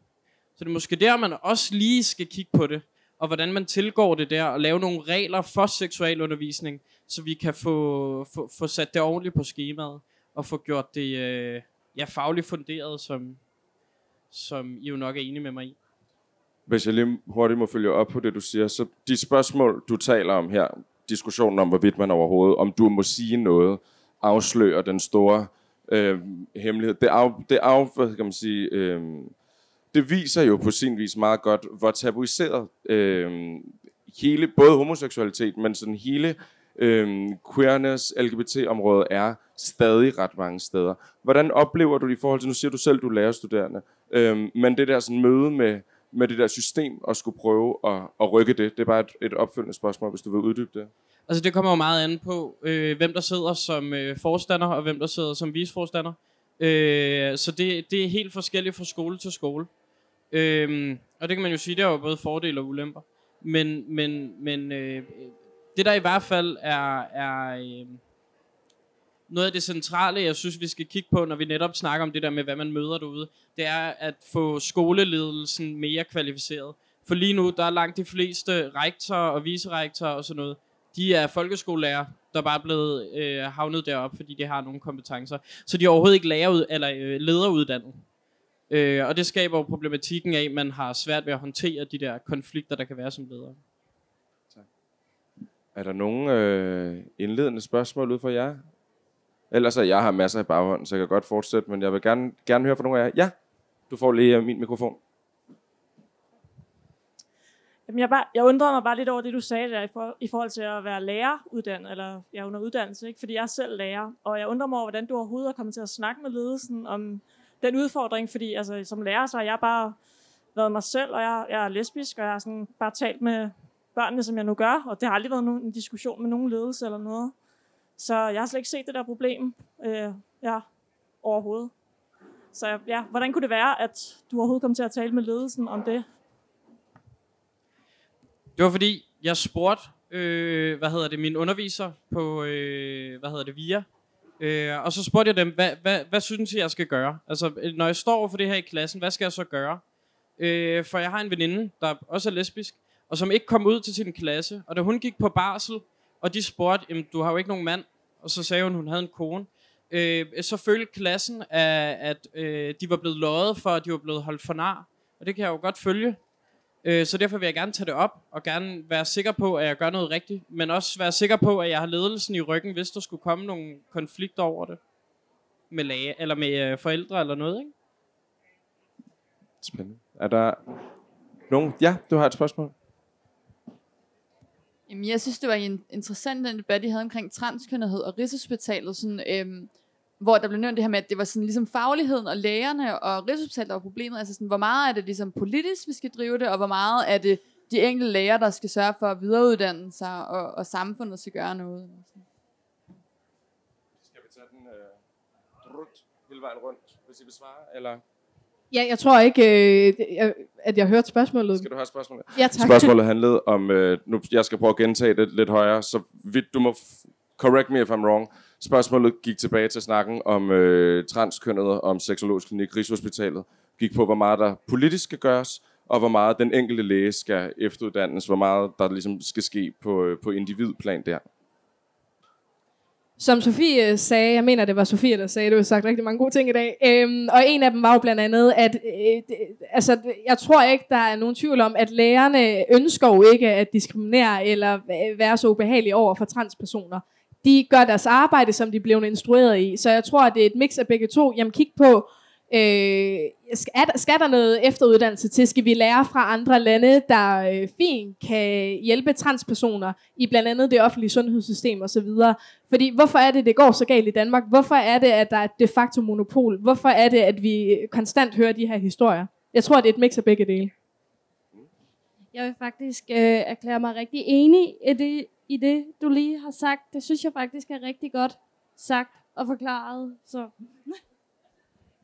Så det er måske der, man også lige skal kigge på det. Og hvordan man tilgår det der, og lave nogle regler for seksualundervisning, så vi kan få, få, få sat det ordentligt på skemaet, og få gjort det øh, ja, fagligt funderet, som, som I jo nok er enige med mig i. Hvis jeg lige hurtigt må følge op på det, du siger, så de spørgsmål, du taler om her, diskussionen om, hvorvidt man overhovedet, om du må sige noget, afslører den store øh, hemmelighed. Det, af, det, af, hvad kan man sige, øh, det viser jo på sin vis meget godt, hvor tabuiseret øh, hele, både homoseksualitet, men sådan hele øhm, queerness, LGBT-området er stadig ret mange steder. Hvordan oplever du det i forhold til, nu siger du selv, du er lærerstuderende, øhm, men det der sådan møde med, med det der system og skulle prøve at, at rykke det, det er bare et, et opfølgende spørgsmål, hvis du vil uddybe det. Altså det kommer jo meget an på, øh, hvem der sidder som øh, forstander, og hvem der sidder som visforstander. Øh, så det, det er helt forskelligt fra skole til skole. Øh, og det kan man jo sige, det er jo både fordele og ulemper. Men, men, men øh, det der i hvert fald er, er øh, noget af det centrale, jeg synes, vi skal kigge på, når vi netop snakker om det der med, hvad man møder derude, det er at få skoleledelsen mere kvalificeret. For lige nu, der er langt de fleste rektorer og viserektorer og sådan noget, de er folkeskolelærer, der bare er blevet øh, havnet derop, fordi de har nogle kompetencer. Så de er overhovedet ikke lærer ud, eller øh, lederuddannet. Øh, og det skaber jo problematikken af, at man har svært ved at håndtere de der konflikter, der kan være som leder. Er der nogle øh, indledende spørgsmål ud fra jer? Ellers er jeg har masser i baghånden, så jeg kan godt fortsætte, men jeg vil gerne, gerne høre fra nogle af jer. Ja, du får lige øh, min mikrofon. Jamen, jeg, bare, jeg undrede mig bare lidt over det, du sagde der i, for, i forhold til at være læreruddannet, eller jeg er under uddannelse, ikke? fordi jeg er selv lærer, og jeg undrer mig over, hvordan du overhovedet er kommet til at snakke med ledelsen om den udfordring, fordi altså, som lærer, så har jeg bare været mig selv, og jeg, jeg er lesbisk, og jeg har sådan bare talt med børnene, som jeg nu gør, og det har aldrig været nogen, en diskussion med nogen ledelse eller noget. Så jeg har slet ikke set det der problem øh, ja, overhovedet. Så ja, hvordan kunne det være, at du overhovedet kom til at tale med ledelsen om det? Det var fordi, jeg spurgte, øh, hvad hedder det, min underviser på, øh, hvad hedder det, VIA, øh, og så spurgte jeg dem, hvad, hvad, hvad synes I, jeg skal gøre? Altså, når jeg står for det her i klassen, hvad skal jeg så gøre? Øh, for jeg har en veninde, der også er lesbisk, og som ikke kom ud til sin klasse, og da hun gik på barsel, og de spurgte, jamen, du har jo ikke nogen mand, og så sagde hun, hun havde en kone, øh, så følte klassen, at, at øh, de var blevet løjet for, at de var blevet holdt for nar, og det kan jeg jo godt følge, Øh, så derfor vil jeg gerne tage det op, og gerne være sikker på, at jeg gør noget rigtigt, men også være sikker på, at jeg har ledelsen i ryggen, hvis der skulle komme nogle konflikter over det. Med læge, eller med øh, forældre eller noget, ikke? Spændende. Er der nogen? Ja, du har et spørgsmål. Jamen, jeg synes, det var en interessant den debat, I havde omkring transkønnethed og Rigshospitalet, sådan, øhm, hvor der blev nævnt det her med, at det var sådan ligesom fagligheden og lægerne og Rigshospitalet, der var problemet. Altså sådan, hvor meget er det ligesom politisk, vi skal drive det, og hvor meget er det de enkelte læger, der skal sørge for at videreuddanne sig, og, og samfundet skal gøre noget. Skal vi tage den øh, rundt, hele vejen rundt, hvis I vil svare? Eller Ja, jeg tror ikke, øh, at jeg hørte spørgsmålet. skal du have spørgsmålet? Ja, tak. Spørgsmålet handlede om, øh, nu jeg skal prøve at gentage det lidt højere, så vidt du må correct me if I'm wrong. Spørgsmålet gik tilbage til snakken om øh, transkønnet, om seksologisk klinik, Rigshospitalet. Gik på, hvor meget der politisk skal gøres, og hvor meget den enkelte læge skal efteruddannes, hvor meget der ligesom skal ske på, øh, på individplan der. Som Sofie øh, sagde, jeg mener, det var Sofie, der sagde, du har sagt rigtig mange gode ting i dag, øhm, og en af dem var jo blandt andet, at øh, det, altså, jeg tror ikke, der er nogen tvivl om, at lærerne ønsker jo ikke at diskriminere eller være så ubehagelige over for transpersoner. De gør deres arbejde, som de blev instrueret i, så jeg tror, at det er et mix af begge to. Jamen kig på, øh, skal, der, skal der noget efteruddannelse til? Skal vi lære fra andre lande, der øh, fint kan hjælpe transpersoner i blandt andet det offentlige sundhedssystem osv.? Fordi hvorfor er det, det går så galt i Danmark? Hvorfor er det, at der er et de facto monopol? Hvorfor er det, at vi øh, konstant hører de her historier? Jeg tror, det er et mix af begge dele. Jeg vil faktisk øh, erklære mig rigtig enig i det, i det, du lige har sagt. Det synes jeg faktisk er rigtig godt sagt og forklaret. Så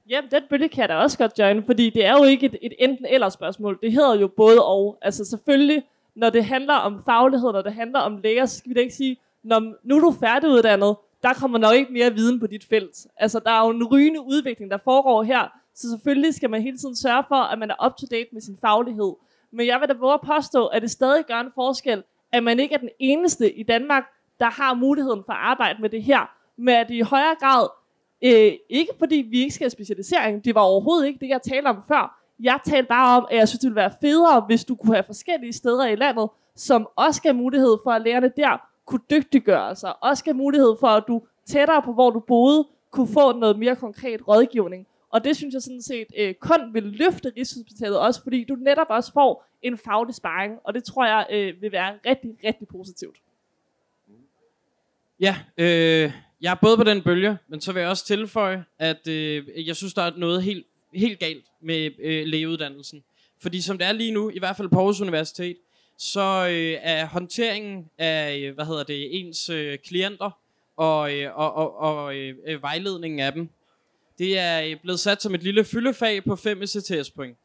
Jamen, den bølge kan jeg da også godt join, fordi det er jo ikke et, et enten-eller spørgsmål. Det hedder jo både og. Altså selvfølgelig, når det handler om faglighed, når det handler om læger, så skal vi da ikke sige, når nu er du færdiguddannet, der kommer nok ikke mere viden på dit felt. Altså, der er jo en rygende udvikling, der foregår her, så selvfølgelig skal man hele tiden sørge for, at man er up-to-date med sin faglighed. Men jeg vil da våge at påstå, at det stadig gør en forskel, at man ikke er den eneste i Danmark, der har muligheden for at arbejde med det her. Men at det i højere grad Øh, ikke fordi vi ikke skal have specialisering, det var overhovedet ikke det, jeg talte om før. Jeg talte bare om, at jeg synes, det ville være federe, hvis du kunne have forskellige steder i landet, som også gav mulighed for, at lærerne der kunne dygtiggøre sig. Også gav mulighed for, at du tættere på, hvor du boede, kunne få noget mere konkret rådgivning. Og det synes jeg sådan set øh, kun vil løfte Rigshospitalet også, fordi du netop også får en faglig sparring, og det tror jeg øh, vil være rigtig, rigtig positivt. Ja, øh, jeg er både på den bølge, men så vil jeg også tilføje, at øh, jeg synes, der er noget helt, helt galt med øh, lægeuddannelsen. Fordi som det er lige nu, i hvert fald på Aarhus Universitet, så øh, er håndteringen af, øh, hvad hedder det, ens øh, klienter og, øh, og, og, og øh, øh vejledningen af dem, det er øh, blevet sat som et lille fyldefag på 5 ECTS-point.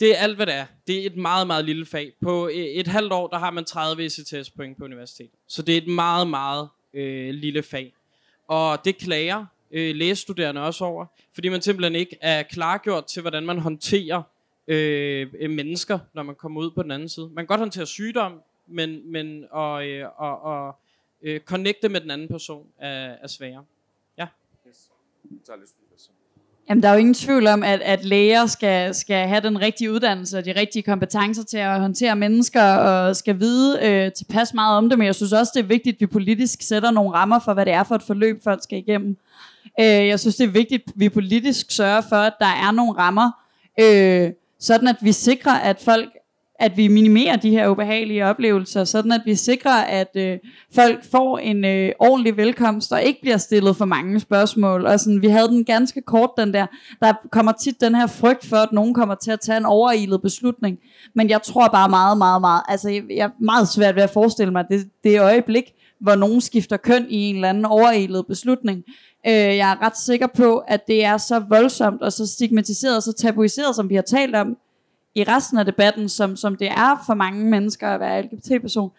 Det er alt, hvad det er. Det er et meget, meget lille fag. På øh, et halvt år, der har man 30 ECTS-point på universitetet. Så det er et meget, meget øh, lille fag. Og det klager øh, lægestuderende også over, fordi man simpelthen ikke er klargjort til, hvordan man håndterer øh, øh, mennesker, når man kommer ud på den anden side. Man kan godt håndtere sygdom, men, men og, øh, og, og, øh, connecte med den anden person er, er sværere. Ja. Yes. Jamen, der er jo ingen tvivl om, at, at læger skal, skal have den rigtige uddannelse og de rigtige kompetencer til at håndtere mennesker og skal vide øh, tilpas meget om det, men jeg synes også, det er vigtigt, at vi politisk sætter nogle rammer for, hvad det er for et forløb, folk skal igennem. Øh, jeg synes, det er vigtigt, at vi politisk sørger for, at der er nogle rammer, øh, sådan at vi sikrer, at folk at vi minimerer de her ubehagelige oplevelser, sådan at vi sikrer, at øh, folk får en øh, ordentlig velkomst, og ikke bliver stillet for mange spørgsmål. Og sådan, vi havde den ganske kort, den der. Der kommer tit den her frygt for, at nogen kommer til at tage en overilet beslutning. Men jeg tror bare meget, meget, meget, altså jeg, jeg er meget svært ved at forestille mig, det, det øjeblik, hvor nogen skifter køn i en eller anden overilet beslutning. Øh, jeg er ret sikker på, at det er så voldsomt og så stigmatiseret og så tabuiseret, som vi har talt om i resten af debatten, som, som det er for mange mennesker at være LGBT-person,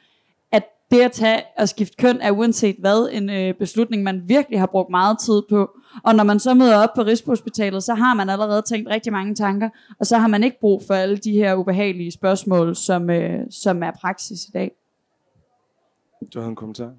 at det at tage og skifte køn er uanset hvad en øh, beslutning, man virkelig har brugt meget tid på. Og når man så møder op på Rigshospitalet, så har man allerede tænkt rigtig mange tanker, og så har man ikke brug for alle de her ubehagelige spørgsmål, som, øh, som er praksis i dag. Du havde en kommentar?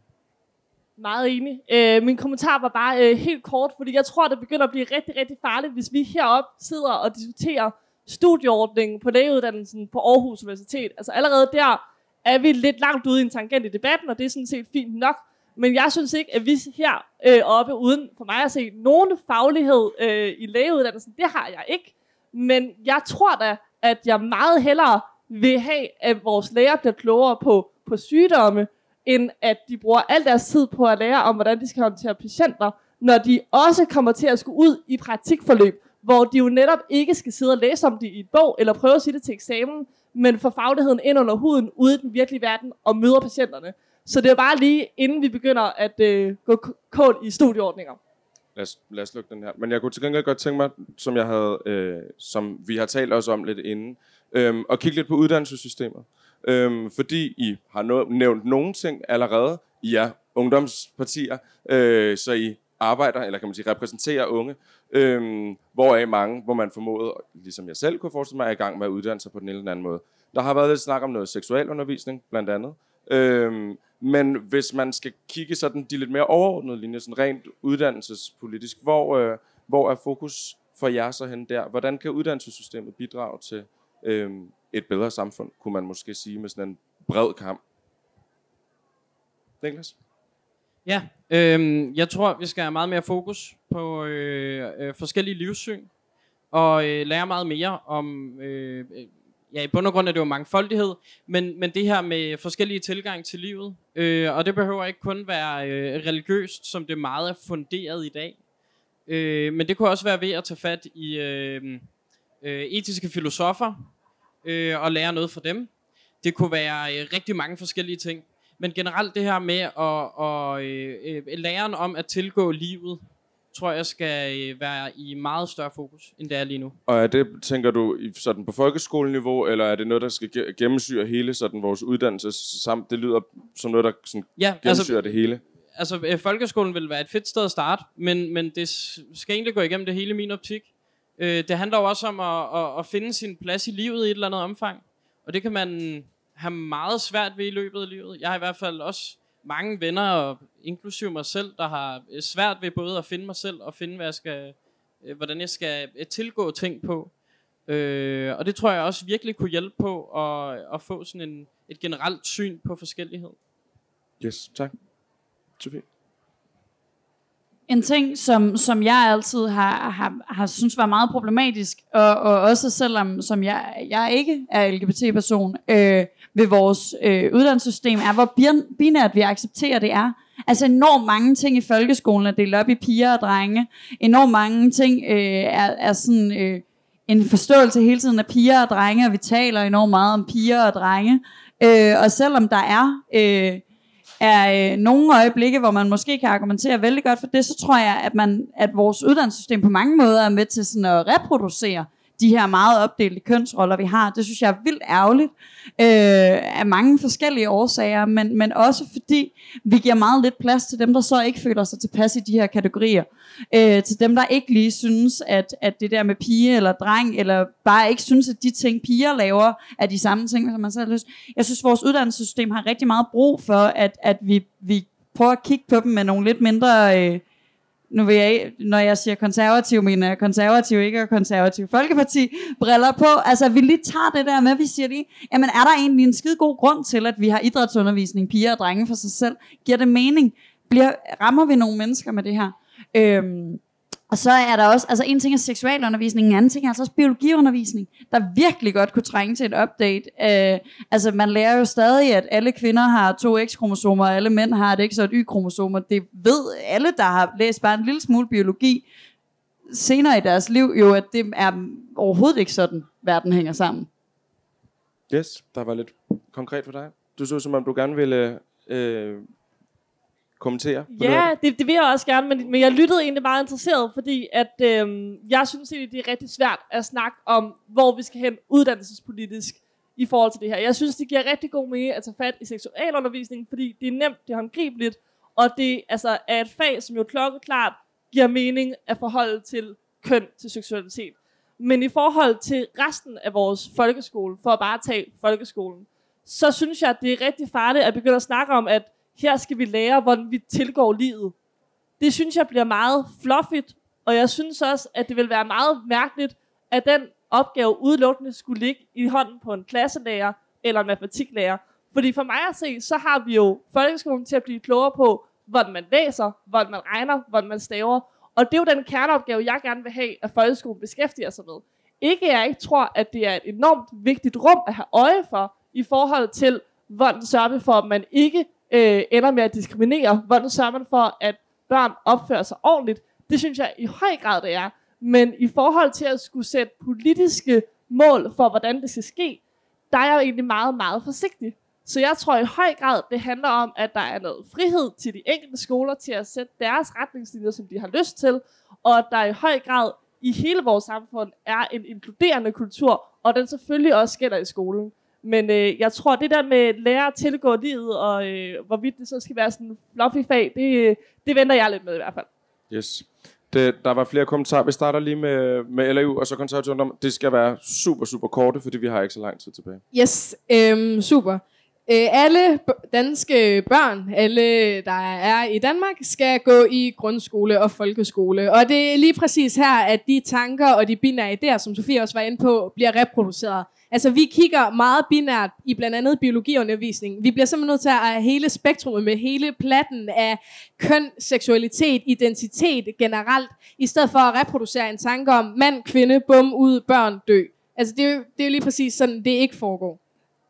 Meget enig. Øh, min kommentar var bare øh, helt kort, fordi jeg tror, det begynder at blive rigtig, rigtig farligt, hvis vi heroppe sidder og diskuterer studieordningen på lægeuddannelsen på Aarhus Universitet. Altså allerede der er vi lidt langt ude i en tangent i debatten, og det er sådan set fint nok. Men jeg synes ikke, at vi her øh, oppe, uden for mig at se nogen faglighed øh, i lægeuddannelsen, det har jeg ikke. Men jeg tror da, at jeg meget hellere vil have, at vores læger bliver klogere på, på sygdomme, end at de bruger al deres tid på at lære om, hvordan de skal håndtere patienter, når de også kommer til at skulle ud i praktikforløb, hvor de jo netop ikke skal sidde og læse om det i et bog, eller prøve at sige det til eksamen, men få fagligheden ind under huden, ude i den virkelige verden, og møder patienterne. Så det er bare lige, inden vi begynder at øh, gå kål i studieordninger. Lad os, lad os lukke den her. Men jeg kunne til gengæld godt tænke mig, som jeg havde, øh, som vi har talt også om lidt inden, øh, at kigge lidt på uddannelsessystemet. Øh, fordi I har no- nævnt nogle ting allerede. I er ungdomspartier, øh, så I arbejder, eller kan man sige, repræsenterer unge, øhm, hvoraf mange, hvor man formodet, ligesom jeg selv kunne forestille mig, er i gang med at uddanne sig på den ene eller anden måde. Der har været lidt snak om noget seksualundervisning, blandt andet. Øhm, men hvis man skal kigge sådan de lidt mere overordnede linjer, sådan rent uddannelsespolitisk, hvor, øh, hvor er fokus for jer så hen der? Hvordan kan uddannelsessystemet bidrage til øh, et bedre samfund, kunne man måske sige med sådan en bred kamp? Niklas? Ja, Øhm, jeg tror, vi skal have meget mere fokus på øh, øh, forskellige livssyn, og øh, lære meget mere om, øh, øh ja i bund og grund er det jo mangfoldighed, men, men det her med forskellige tilgang til livet, øh, og det behøver ikke kun være øh, religiøst, som det meget er funderet i dag, øh, men det kunne også være ved at tage fat i øh, øh, etiske filosofer, øh, og lære noget fra dem. Det kunne være øh, rigtig mange forskellige ting. Men generelt det her med at, at, øh, øh, læren om at tilgå livet, tror jeg skal øh, være i meget større fokus, end det er lige nu. Og er det, tænker du, sådan på folkeskoleniveau, eller er det noget, der skal ge- gennemsyre hele sådan vores uddannelse, samt det lyder som noget, der sådan Ja, gennemsyrer altså, det hele? altså øh, folkeskolen vil være et fedt sted at starte, men, men det skal egentlig gå igennem det hele min optik. Øh, det handler jo også om at, at, at finde sin plads i livet i et eller andet omfang. Og det kan man have meget svært ved i løbet af livet. Jeg har i hvert fald også mange venner, og inklusive mig selv, der har øh, svært ved både at finde mig selv og finde, hvad jeg skal, øh, hvordan jeg skal øh, tilgå ting på. Øh, og det tror jeg også virkelig kunne hjælpe på at, at få sådan en, et generelt syn på forskellighed. Yes, tak. Sofie? En ting, som, som jeg altid har, har, har synes var meget problematisk, og, og også selvom som jeg, jeg ikke er LGBT-person, øh, ved vores øh, uddannelsessystem, er, hvor binært vi accepterer det er. Altså enormt mange ting i folkeskolen er delt op i piger og drenge. Enormt mange ting øh, er, er sådan øh, en forståelse hele tiden af piger og drenge, og vi taler enormt meget om piger og drenge. Øh, og selvom der er... Øh, er øh, nogle øjeblikke, hvor man måske kan argumentere vældig godt for det, så tror jeg, at, man, at vores uddannelsessystem på mange måder er med til sådan at reproducere de her meget opdelte kønsroller, vi har. Det synes jeg er vildt ærgerligt øh, af mange forskellige årsager, men, men også fordi vi giver meget lidt plads til dem, der så ikke føler sig tilpas i de her kategorier. Øh, til dem, der ikke lige synes, at, at det der med pige eller dreng, eller bare ikke synes, at de ting, piger laver, er de samme ting, som man selv lyst. Jeg synes, vores uddannelsessystem har rigtig meget brug for, at, at vi, vi prøver at kigge på dem med nogle lidt mindre... Øh, nu vil jeg, når jeg siger konservativ, mener jeg konservativ, ikke konservativ folkeparti, briller på. Altså, vi lige tager det der med, vi siger lige, jamen er der egentlig en skide god grund til, at vi har idrætsundervisning, piger og drenge for sig selv? Giver det mening? Bliver, rammer vi nogle mennesker med det her? Øhm, og så er der også, altså en ting er seksualundervisning, en anden ting er altså også biologiundervisning, der virkelig godt kunne trænge til et update. Øh, altså man lærer jo stadig, at alle kvinder har to X-kromosomer, og alle mænd har et X og et Y-kromosomer. Det ved alle, der har læst bare en lille smule biologi senere i deres liv, jo at det er overhovedet ikke sådan, verden hænger sammen. Yes, der var lidt konkret for dig. Du så som om du gerne ville øh, kommentere Ja, det, det vil jeg også gerne, men, men jeg lyttede egentlig meget interesseret, fordi at øhm, jeg synes egentlig, det er rigtig svært at snakke om, hvor vi skal hen uddannelsespolitisk i forhold til det her. Jeg synes, det giver rigtig god mening at tage fat i seksualundervisning, fordi det er nemt, det er håndgribeligt, og det altså, er et fag, som jo klokkeklart giver mening at forholde til køn, til seksualitet. Men i forhold til resten af vores folkeskole, for at bare tage folkeskolen, så synes jeg, at det er rigtig farligt at begynde at snakke om, at her skal vi lære, hvordan vi tilgår livet. Det synes jeg bliver meget fluffigt, og jeg synes også, at det vil være meget mærkeligt, at den opgave udelukkende skulle ligge i hånden på en klasselærer eller en matematiklærer. Fordi for mig at se, så har vi jo folkeskolen til at blive klogere på, hvordan man læser, hvordan man regner, hvordan man staver. Og det er jo den kerneopgave, jeg gerne vil have, at folkeskolen beskæftiger sig med. Ikke jeg ikke tror, at det er et enormt vigtigt rum at have øje for, i forhold til, hvordan sørger vi for, at man ikke øh, ender med at diskriminere. Hvordan sørger man for, at børn opfører sig ordentligt? Det synes jeg i høj grad, det er. Men i forhold til at skulle sætte politiske mål for, hvordan det skal ske, der er jeg jo egentlig meget, meget forsigtig. Så jeg tror i høj grad, det handler om, at der er noget frihed til de enkelte skoler til at sætte deres retningslinjer, som de har lyst til, og at der i høj grad i hele vores samfund er en inkluderende kultur, og den selvfølgelig også gælder i skolen. Men øh, jeg tror, det der med lære at tilgå livet, og øh, hvorvidt det så skal være sådan en fluffy fag, det, det venter jeg lidt med i hvert fald. Yes. Det, der var flere kommentarer. Vi starter lige med, med LAU, og så konservativ ungdom. Det skal være super, super korte, fordi vi har ikke så lang tid tilbage. Yes, øhm, super. Øh, alle b- danske børn, alle der er i Danmark, skal gå i grundskole og folkeskole. Og det er lige præcis her, at de tanker og de binære idéer, som Sofie også var inde på, bliver reproduceret. Altså vi kigger meget binært i blandt andet biologiundervisning. Vi bliver simpelthen nødt til at have hele spektrummet med hele platten af køn, seksualitet, identitet generelt, i stedet for at reproducere en tanke om mand, kvinde, bum, ud, børn, dø. Altså det er, jo, det er jo lige præcis sådan, det ikke foregår.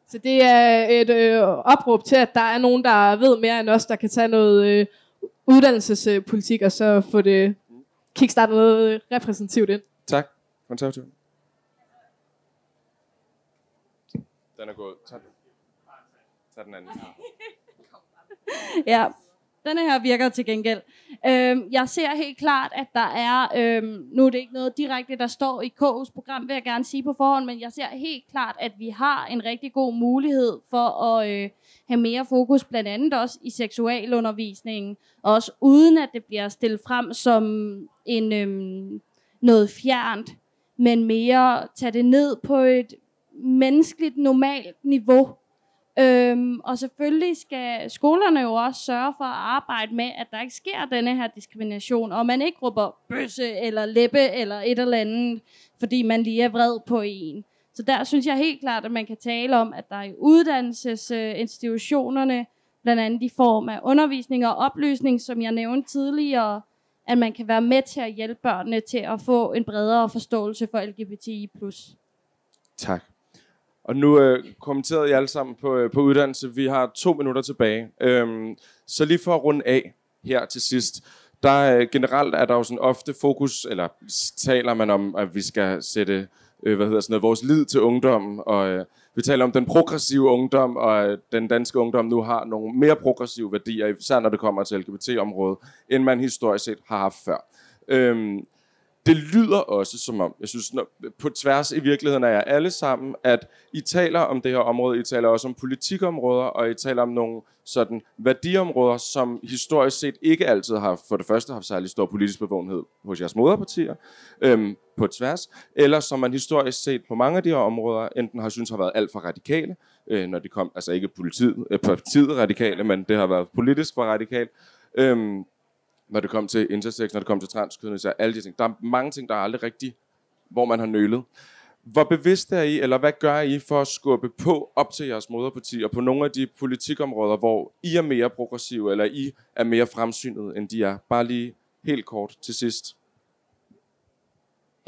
Så det er et øh, opråb til, at der er nogen, der ved mere end os, der kan tage noget øh, uddannelsespolitik, og så få det kickstartet noget øh, repræsentativt ind. Tak. Konservativt. Den er gået. Tag den. Tag den anden. Ja, den her virker til gengæld. Øhm, jeg ser helt klart, at der er, øhm, nu er det ikke noget direkte, der står i K's program, vil jeg gerne sige på forhånd, men jeg ser helt klart, at vi har en rigtig god mulighed for at øh, have mere fokus, blandt andet også i seksualundervisningen, også uden at det bliver stillet frem som en øhm, noget fjernt, men mere tage det ned på et menneskeligt, normalt niveau, Øhm, og selvfølgelig skal skolerne jo også sørge for at arbejde med, at der ikke sker denne her diskrimination, og man ikke råber bøsse eller læbe eller et eller andet, fordi man lige er vred på en. Så der synes jeg helt klart, at man kan tale om, at der i uddannelsesinstitutionerne, blandt andet i form af undervisning og oplysning, som jeg nævnte tidligere, at man kan være med til at hjælpe børnene til at få en bredere forståelse for LGBTI+. Tak. Og nu øh, kommenterede jeg alle sammen på, øh, på uddannelse. Vi har to minutter tilbage. Øhm, så lige for at runde af her til sidst. Der øh, generelt er der jo sådan ofte fokus, eller taler man om, at vi skal sætte øh, hvad hedder sådan noget, vores lid til ungdommen. Og øh, vi taler om den progressive ungdom, og øh, den danske ungdom nu har nogle mere progressive værdier, især når det kommer til LGBT-området, end man historisk set har haft før. Øhm, det lyder også som om, jeg synes, når, på tværs i virkeligheden er jeg alle sammen, at I taler om det her område, I taler også om politikområder, og I taler om nogle sådan værdiområder, som historisk set ikke altid har for det første haft særlig stor politisk bevågenhed hos jeres moderpartier, øhm, på tværs, eller som man historisk set på mange af de her områder enten har synes har været alt for radikale, øh, når de kom, altså ikke politiet, øh, partiet radikale, men det har været politisk for radikalt, øhm, når det kom til intersex, når det kom til transkønnelse, alle de ting. Der er mange ting, der er aldrig rigtigt, hvor man har nølet. Hvor bevidst er I, eller hvad gør I for at skubbe på op til jeres moderparti, og på nogle af de politikområder, hvor I er mere progressive, eller I er mere fremsynet, end de er? Bare lige helt kort til sidst.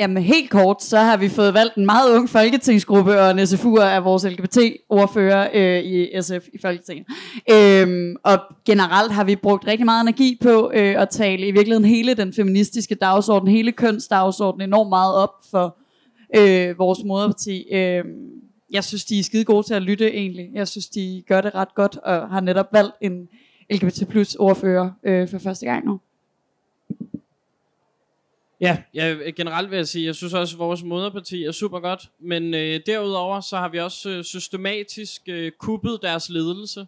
Jamen helt kort, så har vi fået valgt en meget ung folketingsgruppe, og en SFU'er er vores LGBT-ordfører øh, i SF i Folketinget. Øhm, og generelt har vi brugt rigtig meget energi på øh, at tale i virkeligheden hele den feministiske dagsorden, hele kønsdagsordenen enormt meget op for øh, vores moderparti. Øh, jeg synes, de er skide gode til at lytte egentlig. Jeg synes, de gør det ret godt, og har netop valgt en LGBT plus ordfører øh, for første gang nu. Ja, ja, generelt vil jeg sige, jeg synes også, at vores moderparti er super godt, men øh, derudover så har vi også øh, systematisk øh, kuppet deres ledelse.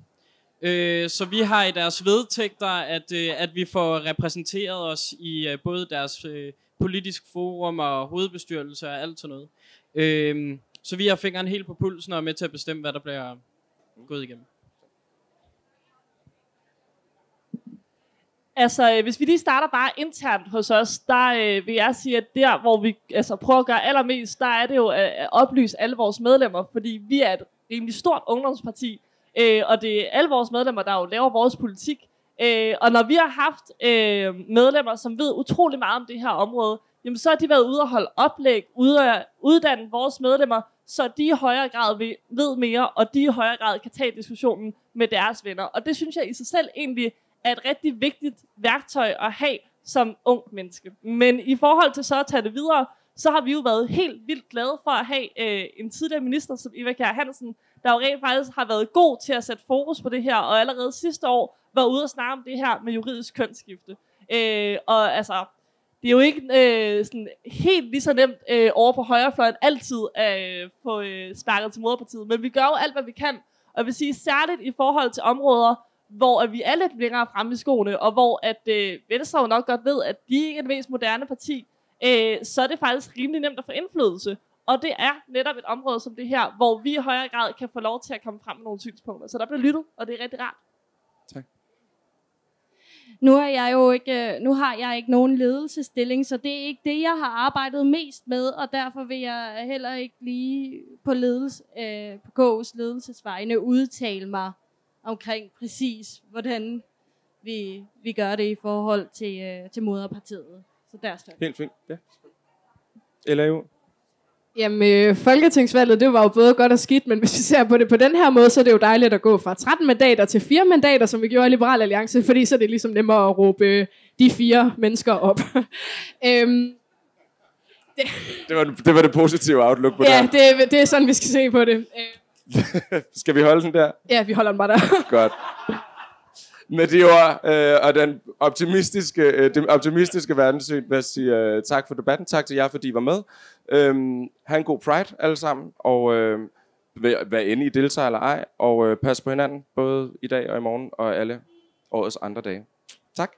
Øh, så vi har i deres vedtægter, at, øh, at vi får repræsenteret os i øh, både deres øh, politisk forum og hovedbestyrelse og alt sådan noget. Øh, så vi har fingeren helt på pulsen og er med til at bestemme, hvad der bliver gået igennem. Altså, øh, hvis vi lige starter bare internt hos os, der øh, vil jeg sige, at der, hvor vi altså, prøver at gøre allermest, der er det jo at, at oplyse alle vores medlemmer, fordi vi er et rimelig stort ungdomsparti, øh, og det er alle vores medlemmer, der jo laver vores politik. Øh, og når vi har haft øh, medlemmer, som ved utrolig meget om det her område, jamen så har de været ude og holde oplæg, ude at uddanne vores medlemmer, så de i højere grad ved, ved mere, og de i højere grad kan tage diskussionen med deres venner. Og det synes jeg i sig selv egentlig er et rigtig vigtigt værktøj at have som ung menneske. Men i forhold til så at tage det videre, så har vi jo været helt vildt glade for at have øh, en tidligere minister som Eva Kjær Hansen, der jo rent faktisk har været god til at sætte fokus på det her, og allerede sidste år var ude og snakke om det her med juridisk kønsskifte. Øh, og altså, det er jo ikke øh, sådan helt lige så nemt øh, over på højrefløjen altid at øh, få øh, sparket til moderpartiet, men vi gør jo alt, hvad vi kan. Og jeg vil sige, særligt i forhold til områder, hvor at vi er lidt længere fremme i skoene, og hvor at øh, Venstre jo nok godt ved, at de ikke er det mest moderne parti, øh, så er det faktisk rimelig nemt at få indflydelse. Og det er netop et område som det her, hvor vi i højere grad kan få lov til at komme frem med nogle synspunkter. Så der bliver lyttet, og det er rigtig rart. Nu har jeg jo ikke, nu har jeg ikke nogen ledelsesstilling, så det er ikke det, jeg har arbejdet mest med, og derfor vil jeg heller ikke lige på, ledelse, øh, på KU's ledelsesvejne udtale mig omkring præcis, hvordan vi, vi gør det i forhold til, øh, til moderpartiet. Så der står det. Helt fint. Ja. Eller jo. Jamen, øh, folketingsvalget, det var jo både godt og skidt, men hvis vi ser på det på den her måde, så er det jo dejligt at gå fra 13 mandater til 4 mandater, som vi gjorde i Liberal Alliance, fordi så er det ligesom nemmere at råbe øh, de fire mennesker op. øhm, Det var, det var det positive outlook på ja, det. det, det er sådan, vi skal se på det. Øh, Skal vi holde den der? ja, vi holder den bare der. Godt. Med de ord øh, og den optimistiske, øh, det optimistiske verdenssyn vil jeg sige øh, tak for debatten. Tak til jer, fordi I var med. Øhm, ha' en god Pride alle sammen, og øh, vær, inde I deltager eller ej, og øh, pas på hinanden, både i dag og i morgen, og alle årets andre dage. Tak.